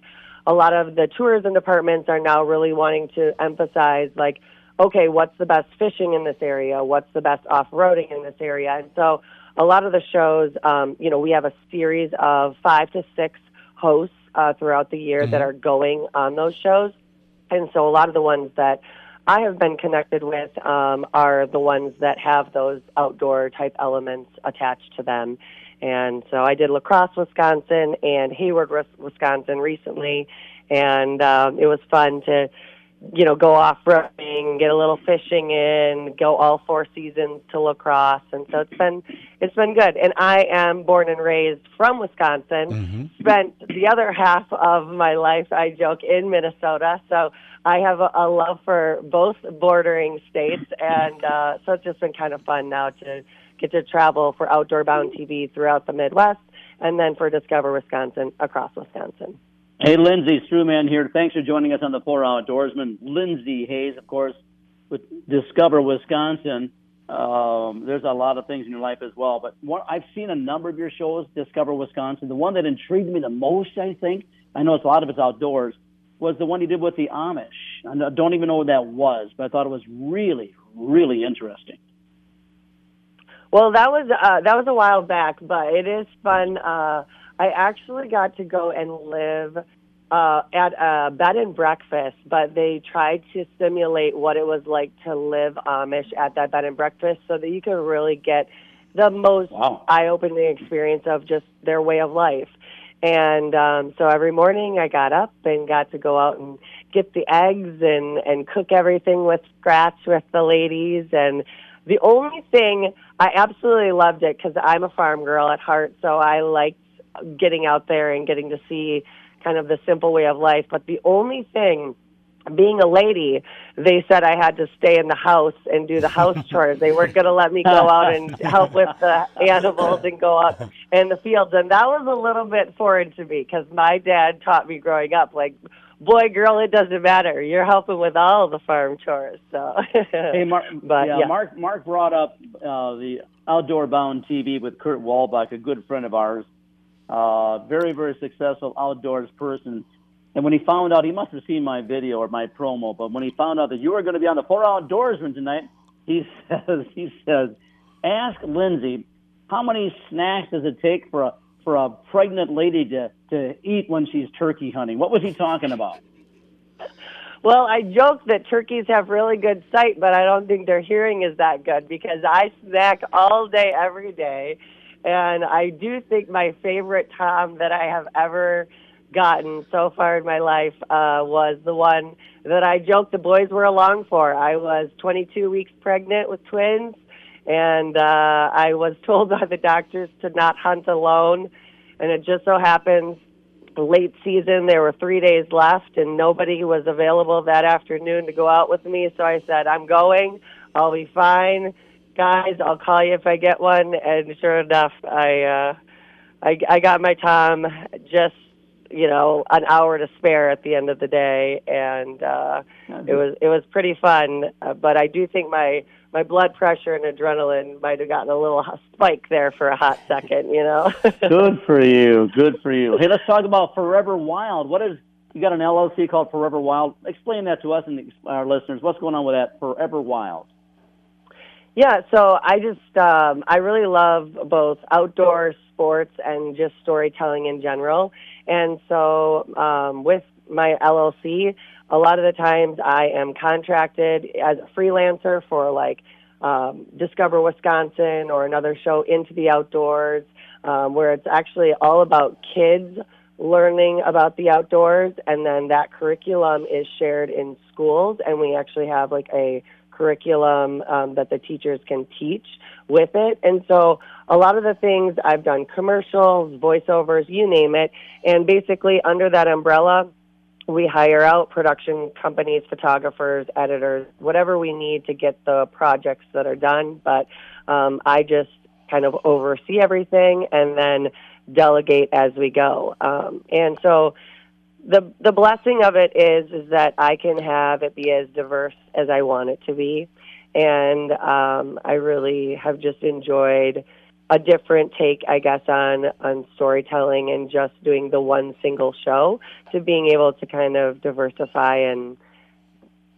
M: a lot of the tourism departments are now really wanting to emphasize like." Okay, what's the best fishing in this area? What's the best off-roading in this area? And so, a lot of the shows, um, you know, we have a series of five to six hosts uh, throughout the year that are going on those shows. And so a lot of the ones that I have been connected with um, are the ones that have those outdoor type elements attached to them. And so I did La Crosse, Wisconsin, and Hayward, Wisconsin recently, and um, it was fun to, you know, go off roading, get a little fishing in, go all four seasons to La Crosse, and so it's been it's been good. And I am born and raised from Wisconsin. Spent the other half of my life, I joke, in Minnesota. So I have a, a love for both bordering states, and uh, so it's just been kind of fun now to get to travel for Outdoor Bound TV throughout the Midwest, and then for Discover Wisconsin across Wisconsin.
B: Hey, Lindsey Struman here. Thanks for joining us on the Four Outdoorsman. Lindsey Hayes, of course, with Discover Wisconsin. Um, there's a lot of things in your life as well, but one, I've seen a number of your shows, Discover Wisconsin. The one that intrigued me the most, I think, I know it's a lot of it's outdoors, was the one he did with the Amish. I don't even know what that was, but I thought it was really, really interesting.
M: Well, that was uh, that was a while back, but it is fun. Uh, I actually got to go and live uh, at a bed and breakfast, but they tried to simulate what it was like to live Amish at that bed and breakfast, so that you could really get the most
B: Wow.
M: eye-opening experience of just their way of life. And um, so every morning I got up and got to go out and get the eggs and and cook everything with scratch with the ladies. And the only thing I absolutely loved it because I'm a farm girl at heart, so I liked getting out there and getting to see kind of the simple way of life. But the only thing being a lady, they said I had to stay in the house and do the house (laughs) chores. They weren't going to let me go out and help with the (laughs) animals and go out in the fields. And that was a little bit foreign to me because my dad taught me growing up, like, boy, girl, it doesn't matter. You're helping with all the farm chores. So, (laughs)
B: Hey, Mark.
M: but
B: yeah,
M: yeah.
B: Mark. Mark brought up uh, the Outdoor Bound TV with Kurt Walbach, a good friend of ours. Uh, very, very successful outdoors person. And when he found out, he must have seen my video or my promo. But when he found out that you were going to be on the Four Outdoorsman tonight, he (laughs) says, he says, ask Lindsey how many snacks does it take for a for a pregnant lady to to eat when she's turkey hunting. What was he talking about?
M: Well, I joke that turkeys have really good sight, but I don't think their hearing is that good because I snack all day, every day. And I do think my favorite Tom that I have ever gotten so far in my life uh, was the one that I joked the boys were along for. I was 22 weeks pregnant with twins, and uh, I was (laughs) told by the doctors to not hunt alone. And it just so happens late season. There were three days left, and nobody was available that afternoon to go out with me. So I said, I'm going. I'll be fine. Guys, I'll call you if I get one. And sure enough, I, uh, I, I got my Tom just, you know, an hour to spare at the end of the day. And, uh, it was, it was pretty fun. Uh, but I do think my, my blood pressure and adrenaline might have gotten a little spike there for a hot second, you know? (laughs)
B: Good for you. Good for you. Hey, let's talk about Forever Wild. What is you got an LLC called Forever Wild? Explain that to us and our listeners. What's going on with that Forever Wild?
M: Yeah, so I just um, I really love both outdoor sports and just storytelling in general. And so um, with my LLC, a lot of the times I am contracted as a freelancer for like um, Discover Wisconsin or another show Into the Outdoors, um, where it's actually all about kids learning about the outdoors, and then that curriculum is shared in schools, and we actually have like a curriculum um, that the teachers can teach with it. And so a lot of the things I've done commercials, voiceovers, you name it, and basically under that umbrella, we hire out production companies, photographers, editors, whatever we need to get the projects that are done. But um, I just kind of oversee everything and then delegate as we go. Um, and so the the blessing of it is is that I can have it be as diverse as I want it to be, and um, I really have just enjoyed a different take, I guess, on on storytelling and just doing the one single show to being able to kind of diversify and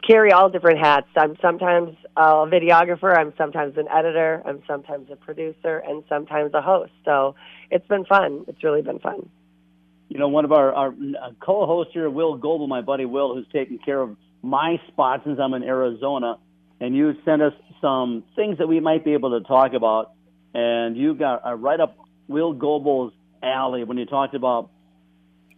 M: carry all different hats. I'm sometimes a videographer, I'm sometimes an editor, I'm sometimes a producer, and sometimes a host. So it's been fun. It's really been fun.
B: You know, one of our, our uh, co-hosts here, Will Goebel, my buddy Will, who's taking care of my spot since I'm in Arizona, and you sent us some things that we might be able to talk about, and you got uh, right up Will Goebel's alley when you talked about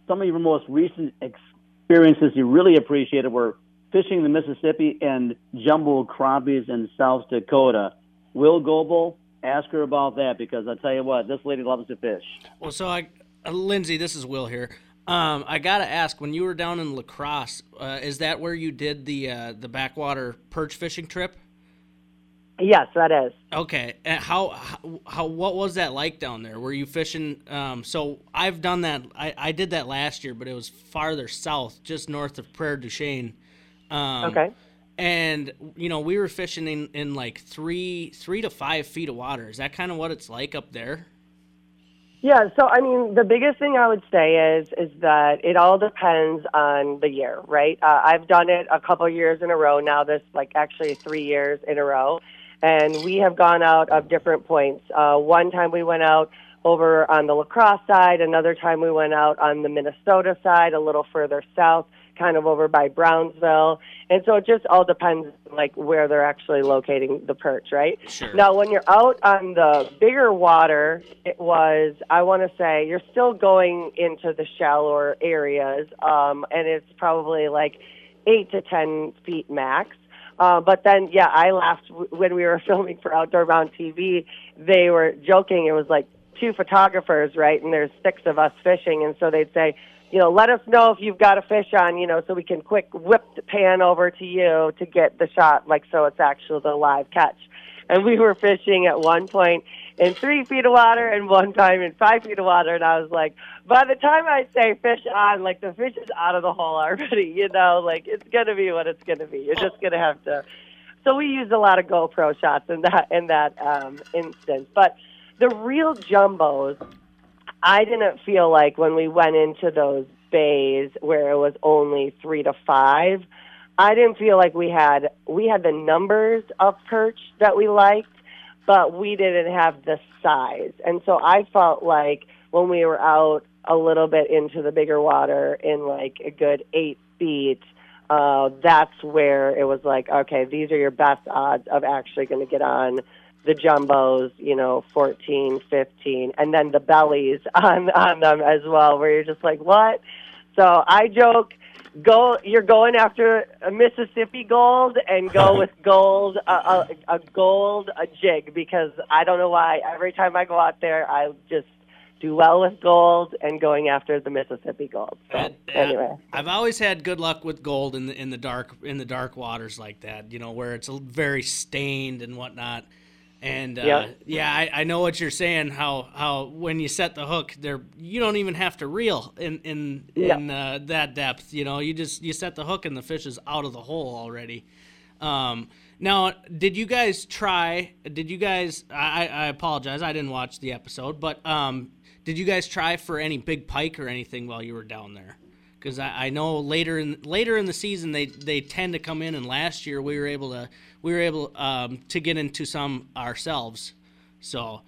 B: some of your most recent experiences you really appreciated were fishing the Mississippi and jumbo crappies in South Dakota. Will Goebel, ask her about that because I tell you what, this lady loves to fish.
D: Well, so I, uh, Lindsey, this is Will here. Um, I gotta ask, when you were down in La Crosse, uh, is that where you did the uh, the backwater perch fishing trip?
M: Yes, that is.
D: Okay, and how, how how what was that like down there? Were you fishing? Um, so I've done that. I, I did that last year, but it was farther south, just north of Prairie du Chien. Um,
M: Okay.
D: And you know, we were fishing in, in like three three to five feet of water. Is that kind of what it's like up there?
M: Yeah, so I mean, the biggest thing I would say is is that it all depends on the year, right? Uh, I've done it a couple years in a row now. This like actually three years in a row, and we have gone out of different points. Uh, one time we went out over on the La Crosse side. Another time we went out on the Minnesota side, a little further south, kind of over by Brownsville. And so it just all depends like where they're actually locating the perch, right?
D: Sure.
M: Now when you're out on the bigger water, it was I want to say you're still going into the shallower areas, um, and it's probably like eight to ten feet max. Uh, but then, yeah, I laughed when we were (laughs) filming for Outdoor Bound TV. They were joking. It was like two photographers, right? And there's six of us fishing, and so they'd say, you know, let us know if you've got a fish on, you know, so we can quick whip the pan over to you to get the shot, like so it's actually the live catch. And we were fishing at one point in three feet of water and one time in five feet of water, and I was like, by the time I say fish on, like the fish is out of the hole already, (laughs) you know, like it's gonna be what it's gonna be. You're just gonna have to. So we used a lot of GoPro shots in that in that um, instance, but the real jumbos, I didn't feel like when we went into those bays where it was only three to five, I didn't feel like we had we had the numbers of perch that we liked, but we didn't have the size. And so I felt like when we were out a little bit into the bigger water in like a good eight feet, uh, that's where it was like, okay, these are your best odds of actually going to get on the jumbos, you know, 14, 15, and then the bellies (laughs) on on them as well, where you're just like, what? So I joke, go, you're going after a Mississippi gold, and go (laughs) with gold, a, a, a gold, a jig, because I don't know why. Every time I go out there, I just do well with gold and going after the Mississippi gold. So uh, anyway.
D: I've always had good luck with gold in the in the dark in the dark waters like that. You know, where it's very stained and whatnot. And uh,
M: Yeah.
D: yeah, I, I know what you're saying. How how when you set the hook, there you don't even have to reel in in
M: Yeah.
D: in uh, that depth. You know, you just you set the hook and the fish is out of the hole already. Um, now, did you guys try? Did you guys? I, I apologize, I didn't watch the episode, but um, did you guys try for any big pike or anything while you were down there? Because I, I know later in later in the season they, they tend to come in, and last year we were able to we were able um, to get into some ourselves. So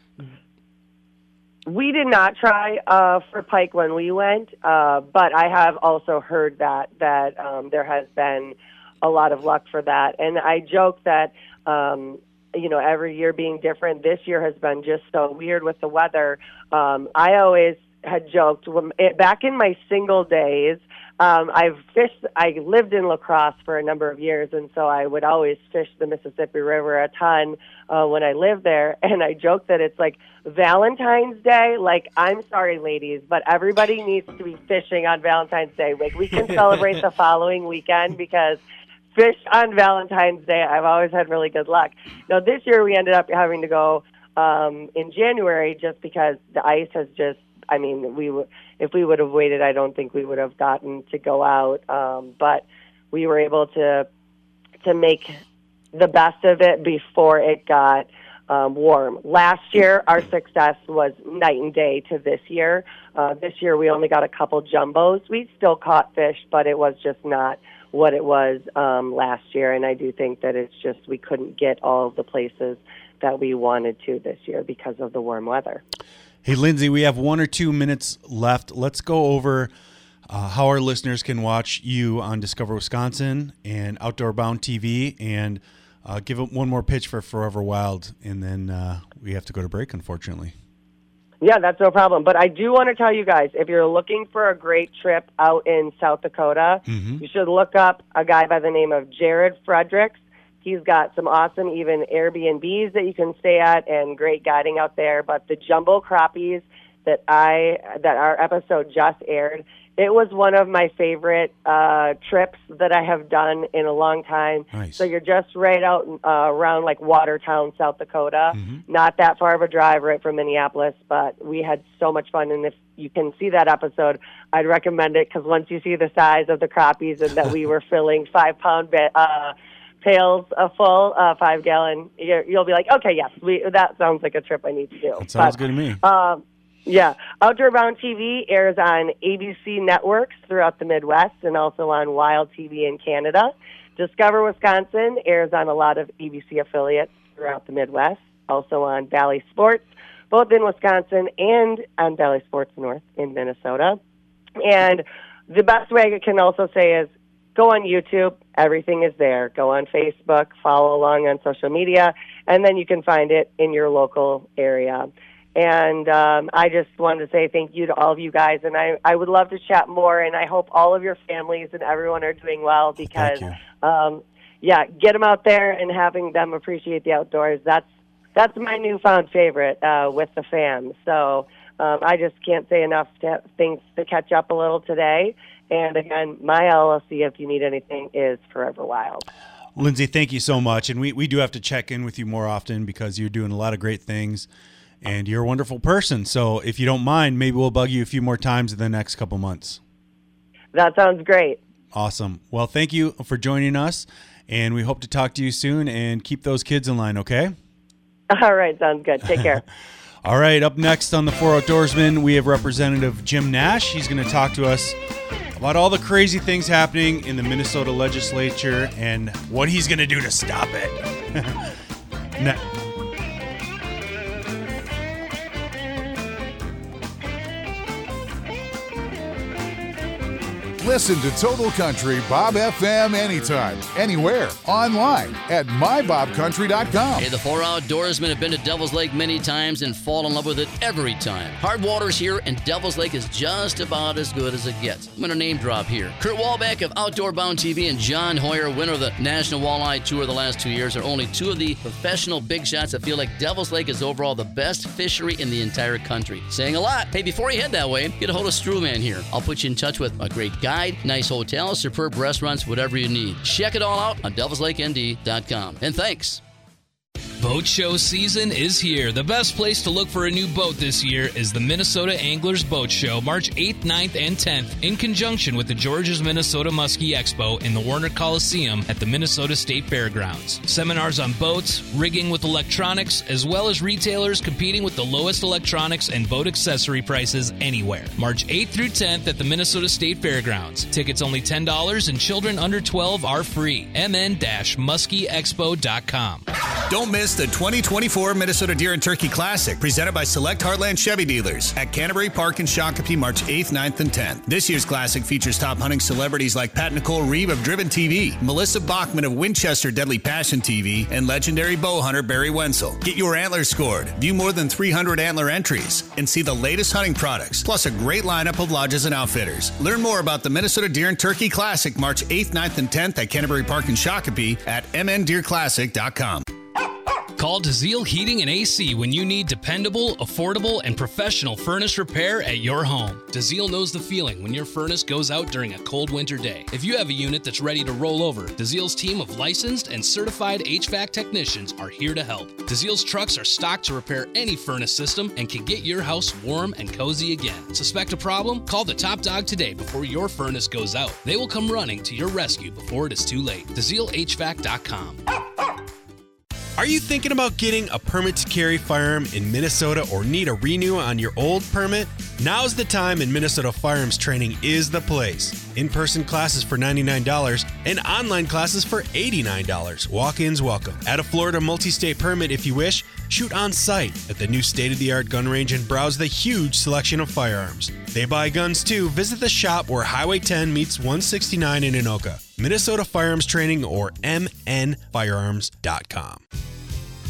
M: We did not try uh, for pike when we went, uh, but I have also heard that that um, there has been a lot of luck for that. And I joke that um, you know every year being different. This year has been just so weird with the weather. Um, I always had joked when, it, back in my single days. Um, I've fished. I lived in La Crosse for a number of years, and so I would always fish the Mississippi River a ton uh, when I lived there. (laughs) And I joke that it's like Valentine's Day. Like, I'm sorry, ladies, but everybody needs to be fishing on Valentine's Day. Like, we can (laughs) celebrate the following weekend because fish on Valentine's Day. I've always had really good luck. Now, this year we ended up having to go um, in January just because the ice has just. I mean, we w- if we would have waited, I don't think we would have gotten to go out. Um, but we were able to to make the best of it before it got um, warm. Last year, our success was night and day to this year. Uh, this year, we only got a couple jumbos. We still caught fish, but it was just not what it was um, last year. And I do think that it's just we couldn't get all of the places that we wanted to this year because of the warm weather.
A: Hey, Lindsey, we have one or two minutes left. Let's go over uh, how our listeners can watch you on Discover Wisconsin and Outdoor Bound TV, and uh, give it one more pitch for Forever Wild, and then uh, we have to go to break, unfortunately.
M: Yeah, that's no problem. But I do want to tell you guys if you're looking for a great trip out in South Dakota,
A: Mhm.
M: you should look up a guy by the name of Jared Fredericks. He's got some awesome even Airbnbs that you can stay at and great guiding out there. But the jumbo crappies that I that our episode just aired, it was one of my favorite uh, trips that I have done in a long time.
A: Nice.
M: So you're just right out uh, around like Watertown, South Dakota. Not that far of a drive right from Minneapolis, but we had so much fun. And if you can see that episode, I'd recommend it because once you see the size of the crappies and that we (laughs) were filling five pound ba- uh, pails uh, full, uh, five gallon, you're, you'll be like, okay, yes, we, that sounds like a trip I need to do.
A: That sounds
M: But,
A: good to me.
M: um, Yeah. Outdoor Bound TV airs on ABC networks throughout the Midwest and also on Wild TV in Canada. Discover Wisconsin airs on a lot of ABC affiliates throughout the Midwest, also on Bally Sports, both in Wisconsin and on Bally Sports North in Minnesota. And the best way I can also say is go on YouTube. Everything is there. Go on Facebook, follow along on social media, and then you can find it in your local area. And um, I just wanted to say thank you to all of you guys. And I, I would love to chat more. And I hope all of your families and everyone are doing well because, um, yeah, get them out there and having them appreciate the outdoors. That's that's my newfound favorite uh, with the fam. So um, I just can't say enough to, things to catch up a little today. And again, my LLC, if you need anything, is Forever Wild.
A: Lindsey, thank you so much. And we, we do have to check in with you more often because you're doing a lot of great things and you're a wonderful person. So if you don't mind, maybe we'll bug you a few more times in the next couple months.
M: That sounds great.
A: Awesome. Well, thank you for joining us. And we hope to talk to you soon and keep those kids in line, okay? (laughs)
M: All right, sounds good. Take care. (laughs)
A: All right, up next on the Four Outdoorsmen, we have Representative Jim Nash. He's going to talk to us about all the crazy things happening in the Minnesota legislature and what he's going to do to stop it. (laughs) Ne-
E: Listen to Total Country Bob FM anytime, anywhere, online at mybobcountry.com.
N: Hey, the four outdoorsmen have been to Devil's Lake many times and fall in love with it every time. Hard water's here, and Devil's Lake is just about as good as it gets. I'm going to name drop here. Kurt Walbeck of Outdoor Bound TV and John Hoyer, winner of the National Walleye Tour the last two years, are only two of the professional big shots that feel like Devil's Lake is overall the best fishery in the entire country. Saying a lot. Hey, before you head that way, get a hold of Strewman here. I'll put you in touch with a great nice hotels, superb restaurants, whatever you need. Check it all out on devilslakend.com. And thanks.
C: Boat show season is here. The best place to look for a new boat this year is the Minnesota Anglers Boat Show, March 8th, 9th, and 10th, in conjunction with the George's Minnesota Muskie Expo in the Warner Coliseum at the Minnesota State Fairgrounds. Seminars on boats, rigging with electronics, as well as retailers competing with the lowest electronics and boat accessory prices anywhere. March 8th through 10th at the Minnesota State Fairgrounds. Tickets only $10 and children under 12 are free. mn-muskieexpo.com.
F: Don't miss the 2024 Minnesota Deer and Turkey Classic, presented by Select Heartland Chevy Dealers at Canterbury Park in Shakopee, March 8th, 9th, and 10th. This year's Classic features top hunting celebrities like Pat Nicole Reeve of Driven TV, Melissa Bachman of Winchester Deadly Passion TV, and legendary bow hunter Barry Wensel. Get your antlers scored, view more than 300 antler entries, and see the latest hunting products, plus a great lineup of lodges and outfitters. Learn more about the Minnesota Deer and Turkey Classic, March 8th, 9th, and 10th at Canterbury Park in Shakopee at mndeerclassic.com.
C: Call DeZiel Heating and AC when you need dependable, affordable, and professional furnace repair at your home. DeZiel knows the feeling when your furnace goes out during a cold winter day. If you have a unit that's ready to roll over, DeZiel's team of licensed and certified HVAC technicians are here to help. DeZiel's trucks are stocked to repair any furnace system and can get your house warm and cozy again. Suspect a problem? Call the top dog today before your furnace goes out. They will come running to your rescue before it is too late. DeZielHVAC.com.
G: Are you thinking about getting a permit to carry firearm in Minnesota or need a renew on your old permit? Now's the time and Minnesota Firearms Training is the place. In person classes for $99 and online classes for $89. Walk ins welcome. Add a Florida multi state permit if you wish. Shoot on site at the new state of the art gun range and browse the huge selection of firearms. They buy guns too. Visit the shop where Highway 10 meets 169 in Anoka. Minnesota Firearms Training or mnfirearms.com.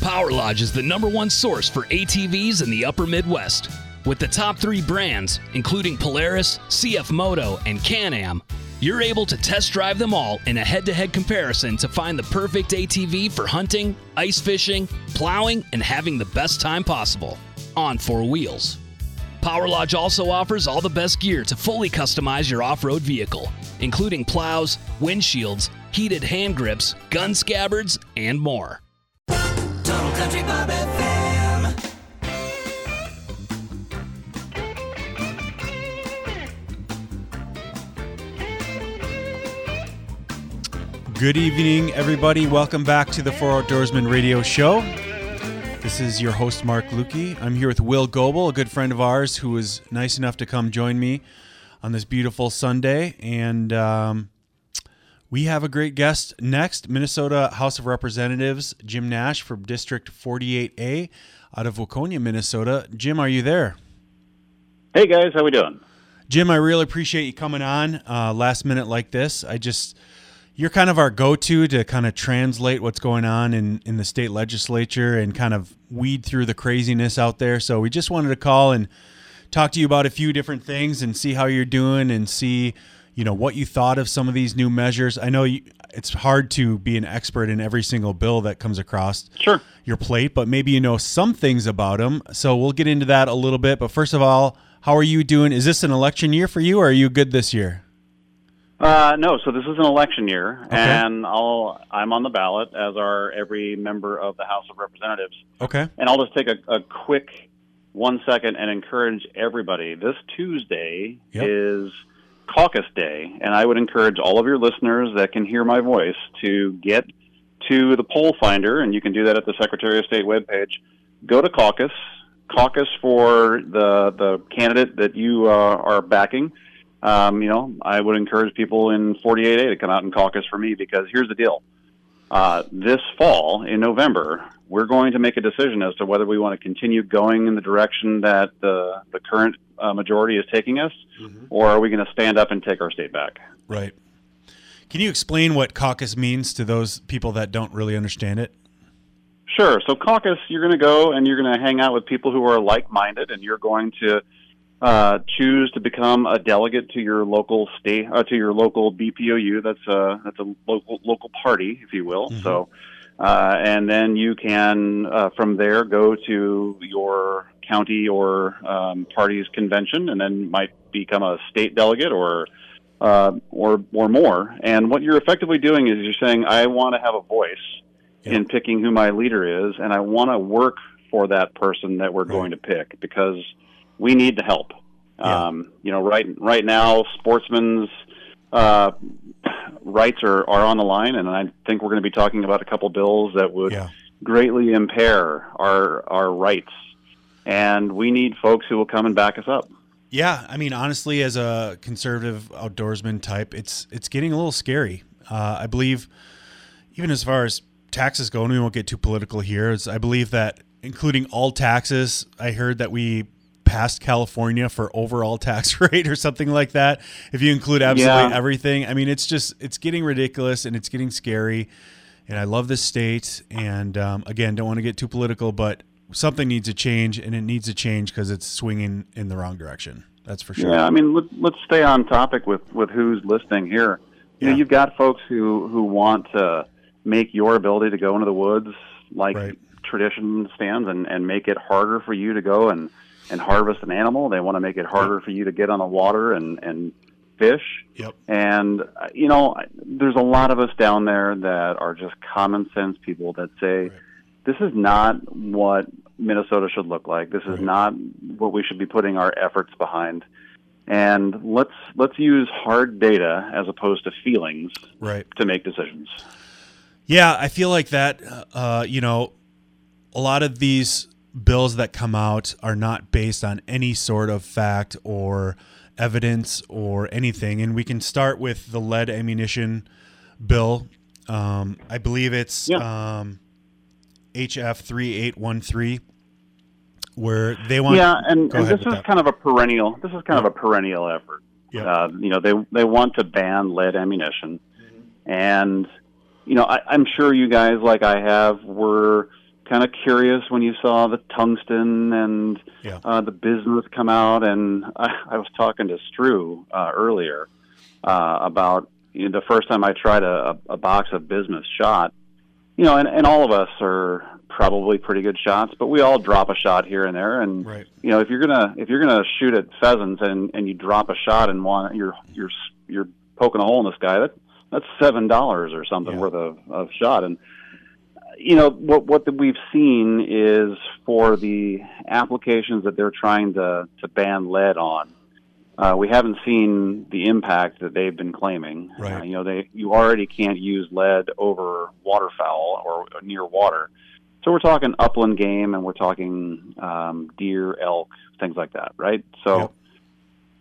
C: Power Lodge is the number one source for ATVs in the upper Midwest. With the top three brands, including Polaris, CF Moto, and Can Am, you're able to test drive them all in a head to head comparison to find the perfect ATV for hunting, ice fishing, plowing, and having the best time possible on four wheels. Power Lodge also offers all the best gear to fully customize your off road vehicle, including plows, windshields, heated hand grips, gun scabbards, and more.
L: Total Country Bob FM.
A: Good evening, everybody. Welcome back to the Four Outdoorsmen Radio Show. This is your host, Mark Lukey. I'm here with Will Goebel, a good friend of ours who was nice enough to come join me on this beautiful Sunday. And um, we have a great guest next Minnesota House of Representatives, Jim Nash from District 48A out of Waconia, Minnesota. Jim, are you there?
O: Hey, guys, how we doing?
A: Jim, I really appreciate you coming on uh, last minute like this. I just you're kind of our go-to to kind of translate what's going on in, in the state legislature and kind of weed through the craziness out there. So we just wanted to call and talk to you about a few different things and see how you're doing and see, you know, what you thought of some of these new measures. I know you, it's hard to be an expert in every single bill that comes across
O: sure.
A: your plate, but maybe you know some things about them. So we'll get into that a little bit. But first of all, how are you doing? Is this an election year for you, or are you good this year?
O: Uh, no, so this is an election year, okay. and I'll I'm on the ballot as are every member of the House of Representatives.
A: Okay.
O: And I'll just take a, a quick one second and encourage everybody. This Tuesday
A: yep.
O: is caucus day, and I would encourage all of your listeners that can hear my voice to get to the poll finder, and you can do that at the Secretary of State webpage. Go to caucus, caucus for the the candidate that you uh, are backing um, you know, I would encourage people in 48A to come out and caucus for me because here's the deal. Uh, this fall, in November, we're going to make a decision as to whether we want to continue going in the direction that the, the current uh, majority is taking us, mm-hmm. or are we going to stand up and take our state back?
A: Right. Can you explain what caucus means to those people that don't really understand it?
O: Sure. So, caucus, you're going to go and you're going to hang out with people who are like minded, and you're going to uh, choose to become a delegate to your local state uh, to your local BPOU. That's a that's a local local party, if you will.
A: Mm-hmm.
O: So, uh, and then you can uh, from there go to your county or um, party's convention, and then might become a state delegate or uh, or or more. And what you're effectively doing is you're saying, I want to have a voice
A: Yeah.
O: in picking who my leader is, and I want to work for that person that we're going to pick because we need the help.
A: Yeah.
O: Um, you know, right right now, sportsmen's uh, rights are, are on the line, and I think we're going to be talking about a couple bills that would
A: Yeah.
O: greatly impair our our rights. And we need folks who will come and back us up.
A: Yeah, I mean, honestly, as a conservative outdoorsman type, it's it's getting a little scary. Uh, I believe, even as far as taxes go, and we won't get too political here. I believe that including all taxes, I heard that we passed California for overall tax (laughs) rate or something like that. If you include absolutely
O: Yeah.
A: everything, I mean, it's just it's getting ridiculous and it's getting scary. And I love this state. And um, again, don't want to get too political, but something needs to change, and it needs to change because it's swinging in the wrong direction. That's for sure.
O: Yeah, I mean, let, let's stay on topic with, with who's listening here. You know, you've got folks who, who want to make your ability to go into the woods like tradition stands and, and make it harder for you to go and, and harvest an animal. They want to make it harder for you to get on the water and, and fish.
A: Yep.
O: And, you know, there's a lot of us down there that are just common sense people that say, this is not what Minnesota should look like. This is not what we should be putting our efforts behind. And let's let's use hard data as opposed to feelings
A: Right.
O: to make decisions.
A: Yeah, I feel like that. Uh, you know, a lot of these bills that come out are not based on any sort of fact or evidence or anything. And we can start with the lead ammunition bill. Um, I believe it's um, HF three eight one three, where they want.
O: yeah, and, and this is
A: that.
O: kind of a perennial. This is kind of a perennial effort. Uh, you know, they they want to ban lead ammunition, and you know, I, I'm sure you guys, like I have, were kind of curious when you saw the tungsten and
A: Yeah.
O: uh, the bismuth come out. And I, (laughs) I was talking to Stru uh, earlier uh, about you know, the first time I tried a, a, box of bismuth shot. You know, and, and all of us are probably pretty good shots, but we all drop a shot here and there. And
A: Right.
O: you know, if you're gonna if you're gonna shoot at pheasants and and you drop a shot and one you're you're you're poking a hole in the sky, that that's seven dollars or something worth of, of shot. And you know what what we've seen is for the applications that they're trying to to ban lead on. Uh, we haven't seen the impact that they've been claiming.
A: Right.
O: Uh, you know, they you already can't use lead over waterfowl or near water. So we're talking upland game, and we're talking um, deer, elk, things like that, right? So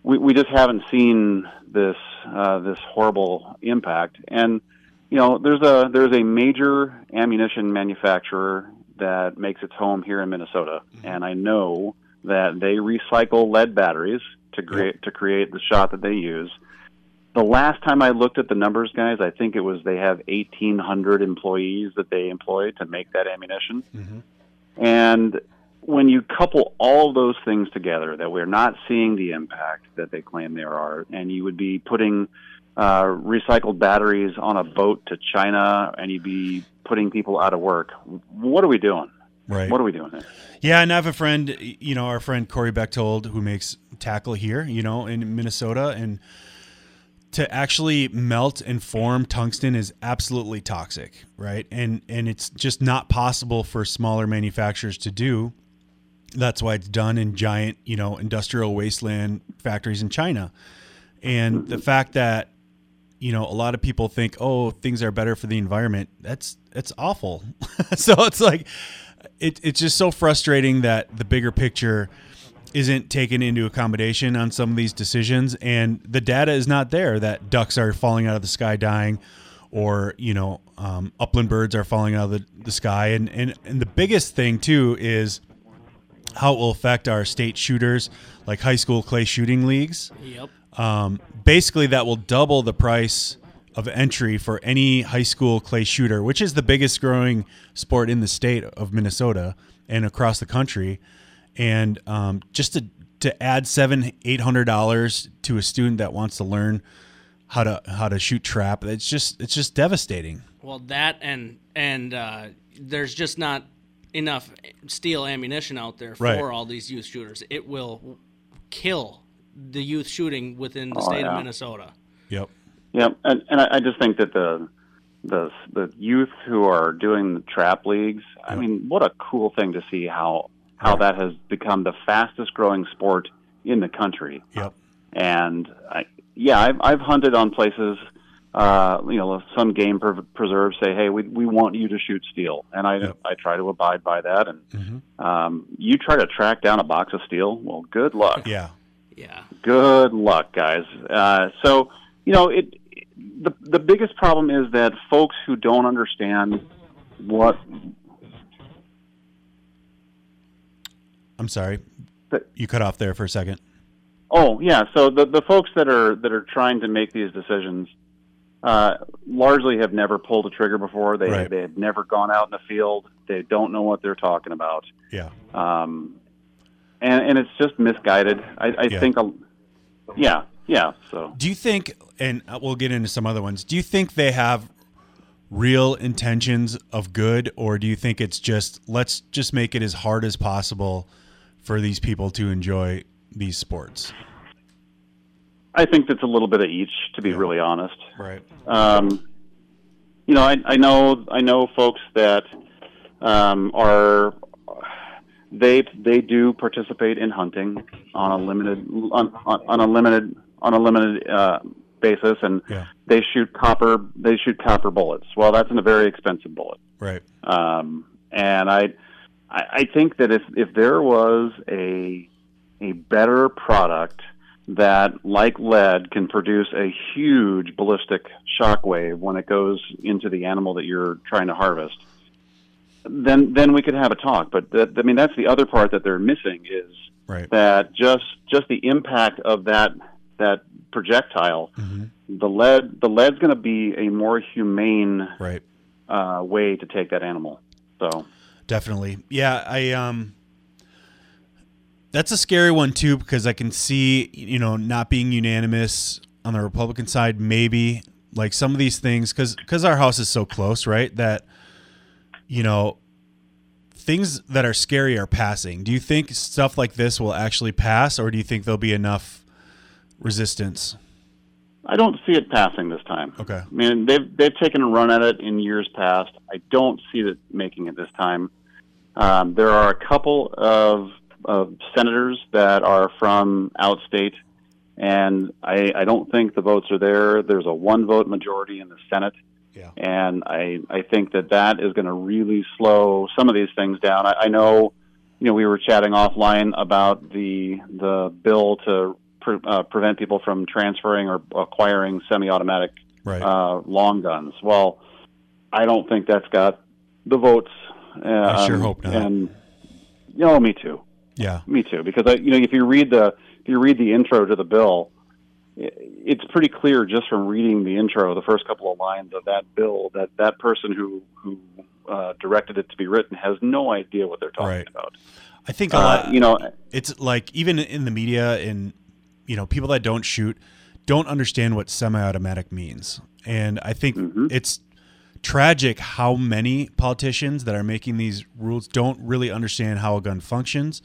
O: we we just haven't seen this uh, this horrible impact. And you know, there's a there's a major ammunition manufacturer that makes its home here in Minnesota, mm-hmm. and I know that they recycle lead batteries to create to create the shot that they use. The last time I looked at the numbers, guys, I think it was they have 1,800 employees that they employ to make that ammunition. Mm-hmm. And when you couple all those things together, that we're not seeing the impact that they claim there are, and you would be putting uh, recycled batteries on a boat to China, and you'd be putting people out of work. What are we doing?
A: Right.
O: What are we doing here?
A: Yeah, and I have a friend, you know, our friend Corey Bechtold, who makes tackle here, you know, in Minnesota, and to actually melt and form tungsten is absolutely toxic, right? And and it's just not possible for smaller manufacturers to do. That's why it's done in giant, you know, industrial wasteland factories in China. And the fact that you know, a lot of people think, "Oh, things are better for the environment." That's that's awful. (laughs) so it's like it, it's just so frustrating that the bigger picture isn't taken into accommodation on some of these decisions and the data is not there that ducks are falling out of the sky dying or you know um, upland birds are falling out of the, the sky and, and and the biggest thing too is how it will affect our state shooters like high school clay shooting leagues
D: Yep.
A: Um, basically that will double the price of entry for any high school clay shooter, which is the biggest growing sport in the state of Minnesota and across the country. And um, just to to add seven eight hundred dollars to a student that wants to learn how to how to shoot trap, it's just it's just devastating.
D: Well, that and and uh, there's just not enough steel ammunition out there for
A: Right.
D: all these youth shooters. It will kill the youth shooting within the
O: Oh,
D: state of. Minnesota.
A: Yep.
O: Yep, and, and I I just think that the the the youth who are doing the trap leagues. I mean, what a cool thing to see how how that has become the fastest growing sport in the country.
A: Yep.
O: And I, yeah, I've I've hunted on places. Uh, you know, some game preserves say, "Hey, we we want you to shoot steel," and I I try to abide by that. And um, you try to track down a box of steel, well, good luck.
A: Yeah.
D: Yeah.
O: Good luck, guys. Uh, so, you know, it the the biggest problem is that folks who don't understand what
A: I'm sorry. You cut off there for a second.
O: Oh yeah, so the the folks that are that are trying to make these decisions uh, largely have never pulled a trigger before. They
A: Right.
O: they have never gone out in the field. They don't know what they're talking about.
A: Yeah.
O: Um, and and it's just misguided. I, I
A: Yeah.
O: think. A, yeah, yeah. So
A: Do you think, and we'll get into some other ones, do you think they have real intentions of good, or do you think it's just let's just make it as hard as possible for these people to enjoy these sports?
O: I think that's a little bit of each, to be really honest.
A: Right.
O: Um, you know, I, I know I know folks that um, are they they do participate in hunting on a limited on, on, on a limited on a limited uh, basis, and
A: Yeah.
O: they shoot copper they shoot copper bullets. Well, that's a very expensive bullet.
A: Right.
O: Um, and I, I I think that if if there was a a better product that, like lead, can produce a huge ballistic shock wave when it goes into the animal that you're trying to harvest, then then we could have a talk. But that, I mean, that's the other part that they're missing is
A: Right.
O: that just just the impact of that that projectile, the lead the lead's going to be a more humane
A: right
O: uh, way to take that animal. So
A: Definitely. Yeah, I um that's a scary one too because I can see, you know, not being unanimous on the Republican side maybe like some of these things cuz cuz our house is so close, right? That you know, things that are scary are passing. Do you think stuff like this will actually pass or do you think there'll be enough resistance?
O: I don't see it passing this time.
A: Okay.
O: I mean, they've they've taken a run at it in years past. I don't see it making it this time. Um, there are a couple of, of senators that are from outstate, and I, I don't think the votes are there. There's a one vote majority in the Senate,
A: Yeah.
O: And I I think that that is going to really slow some of these things down. I, I know, you know, we were chatting offline about the the bill to pre- uh, prevent people from transferring or acquiring semi-automatic
A: Right.
O: uh, long guns. Well, I don't think that's got the votes. Uh,
A: I sure
O: um,
A: hope not.
O: And you know, me too.
A: Yeah.
O: Me too. Because I, you know, if you read the if you read the intro to the bill, it's pretty clear just from reading the intro, the first couple of lines of that bill, that that person who who uh, directed it to be written has no idea what they're talking
A: Right.
O: about.
A: I think a
O: Uh,
A: lot.
O: you know,
A: it's like even in the media and you know people that don't shoot don't understand what semi-automatic means, and I think
O: Mm-hmm.
A: it's tragic how many politicians that are making these rules don't really understand how a gun functions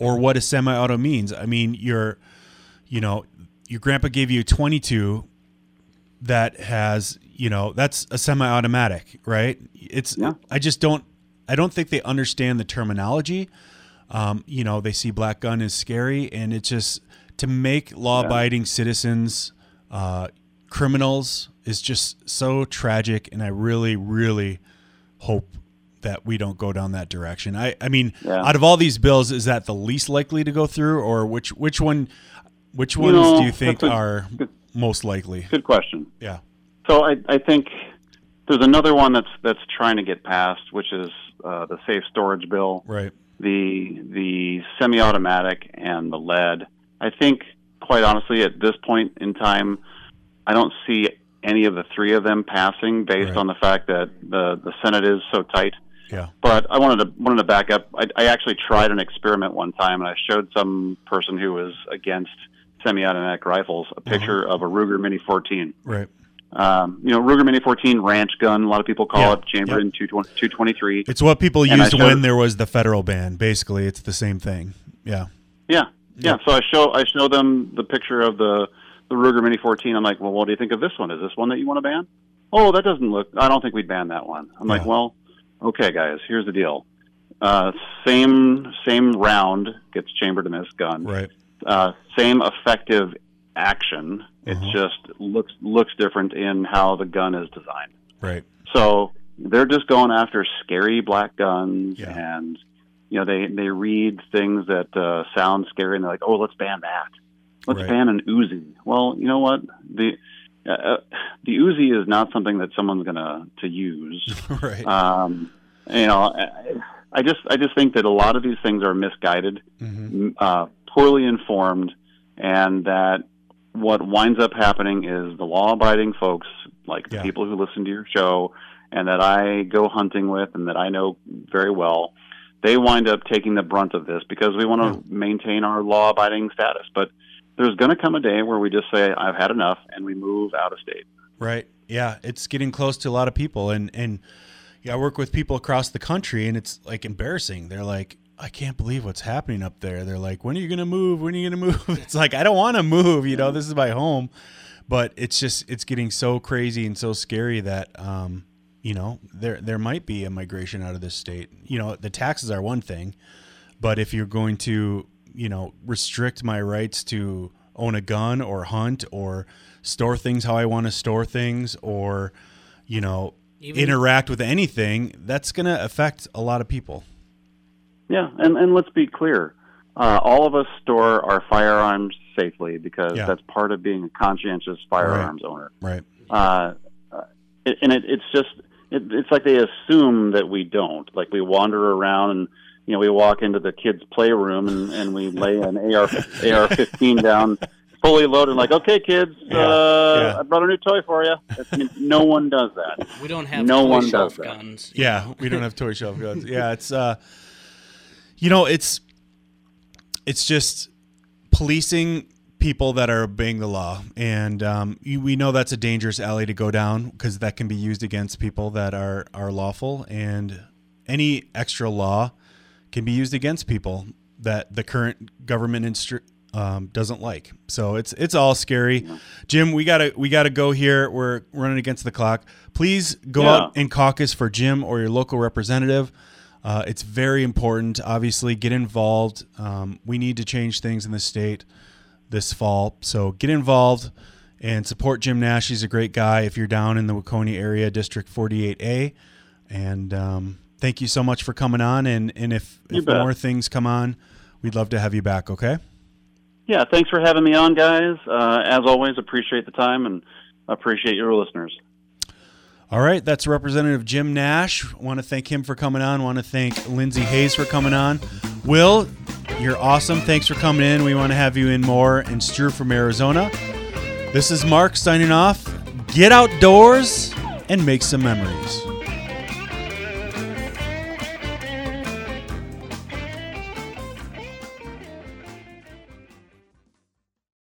A: or what a semi-auto means. I mean, you're, you know your grandpa gave you a 22 that has you know that's a semi-automatic right? It's i just don't i don't think they understand the terminology. Um, you know they see black gun is scary and it's just to make law-abiding citizens uh, criminals is just so tragic and i really really hope that we don't go down that direction. I i mean
O: Yeah.
A: out of all these bills is that the least likely to go through or which which one which
O: You
A: ones
O: know,
A: do you think
O: a
A: are most likely
O: Good question.
A: yeah
O: So I, I think there's another one that's that's trying to get passed, which is uh, the safe storage bill.
A: Right.
O: The the semi-automatic and the lead. I think, quite honestly, at this point in time, I don't see any of the three of them passing based
A: Right.
O: on the fact that the the Senate is so tight.
A: Yeah.
O: But I wanted to wanted to back up. I, I actually tried an experiment one time, and I showed some person who was against semi-automatic rifles a picture of a Ruger Mini 14
A: right
O: um, you know, Ruger Mini 14 ranch gun. A lot of people call
A: Yeah,
O: it chambered in 220 223.
A: it's what people
O: And
A: used
O: showed-
A: when there was the federal ban basically it's the same thing yeah
O: Yeah, yeah. So I show I show them the picture of the the Ruger Mini 14. I'm like, well, what do you think of this one? Is this one that you want to ban? Oh, that doesn't look. I don't think we'd ban that one. I'm like, well, okay, guys. Here's the deal. Uh, same same round gets chambered in this gun.
A: Right.
O: Uh, same effective action. It
A: Uh-huh.
O: just looks looks different in how the gun is designed.
A: right
O: So they're just going after scary black guns, and you know they they read things that uh, sound scary, and they're like, "Oh, let's ban that. Let's
A: Right.
O: ban an Uzi." Well, you know what the uh, uh, the Uzi is not something that someone's gonna to use. (laughs)
A: right
O: Um, you know, I, I just I just think that a lot of these things are misguided,
A: Mhm.
O: uh, poorly informed, and that what winds up happening is the law-abiding folks, like the
A: Yeah.
O: people who listen to your show, and that I go hunting with, and that I know very well, they wind up taking the brunt of this because we want to maintain our law-abiding status. But there's going to come a day where we just say, "I've had enough," and we move out of state.
A: Right. Yeah, it's getting close to a lot of people and and yeah, I work with people across the country and it's like embarrassing. They're like, I can't believe what's happening up there. They're like, when are you going to move? When are you going to move? (laughs) It's like, I don't want to move, you know, this is my home. But it's just it's getting so crazy and so scary that um, you know, there there might be a migration out of this state. You know, the taxes are one thing, but if you're going to, you know, restrict my rights to own a gun or hunt or store things how I want to store things or, you know,
D: Even-
A: interact with anything, that's going to affect a lot of people.
O: Yeah, and and let's be clear, uh, all of us store our firearms safely because
A: Yeah.
O: that's part of being a conscientious firearms owner.
A: Right.
O: Uh, uh, and it, it's just it, it's like they assume that we don't. Like we wander around and you know we walk into the kids' playroom and, and we lay an AR AR-15 down, fully loaded. Like, okay, kids, uh,
A: Yeah.
O: I brought a new toy for you. I mean, no one does that.
D: We don't have
O: no
D: toy
O: one
D: shelf
O: does that.
D: guns.
A: Yeah, we don't have toy shelf guns. Yeah, it's uh you know, it's it's just policing people that are obeying the law and um, you, we know that's a dangerous alley to go down because that can be used against people that are are lawful and any extra law can be used against people that the current government instru- um, doesn't like. So it's it's all scary. Jim, we gotta we gotta go here. We're running against the clock. Please go
O: Yeah.
A: out and caucus for Jim or your local representative. Uh, it's very important. Obviously, get involved. Um, we need to change things in the state this fall. So get involved and support Jim Nash. He's a great guy if you're down in the Waconia area, District 48A. And um, thank you so much for coming on. And, and if, if more things come on, we'd love to have you back, okay?
O: Yeah, thanks for having me on, guys. Uh, as always, appreciate the time and appreciate your listeners.
A: All right, that's Representative Jim Nash. Want to thank him for coming on. Want to thank Lindsey Hayes for coming on. Will, you're awesome. Thanks for coming in. We want to have you in more. And Stu from Arizona. This is Mark signing off. Get outdoors and make some memories.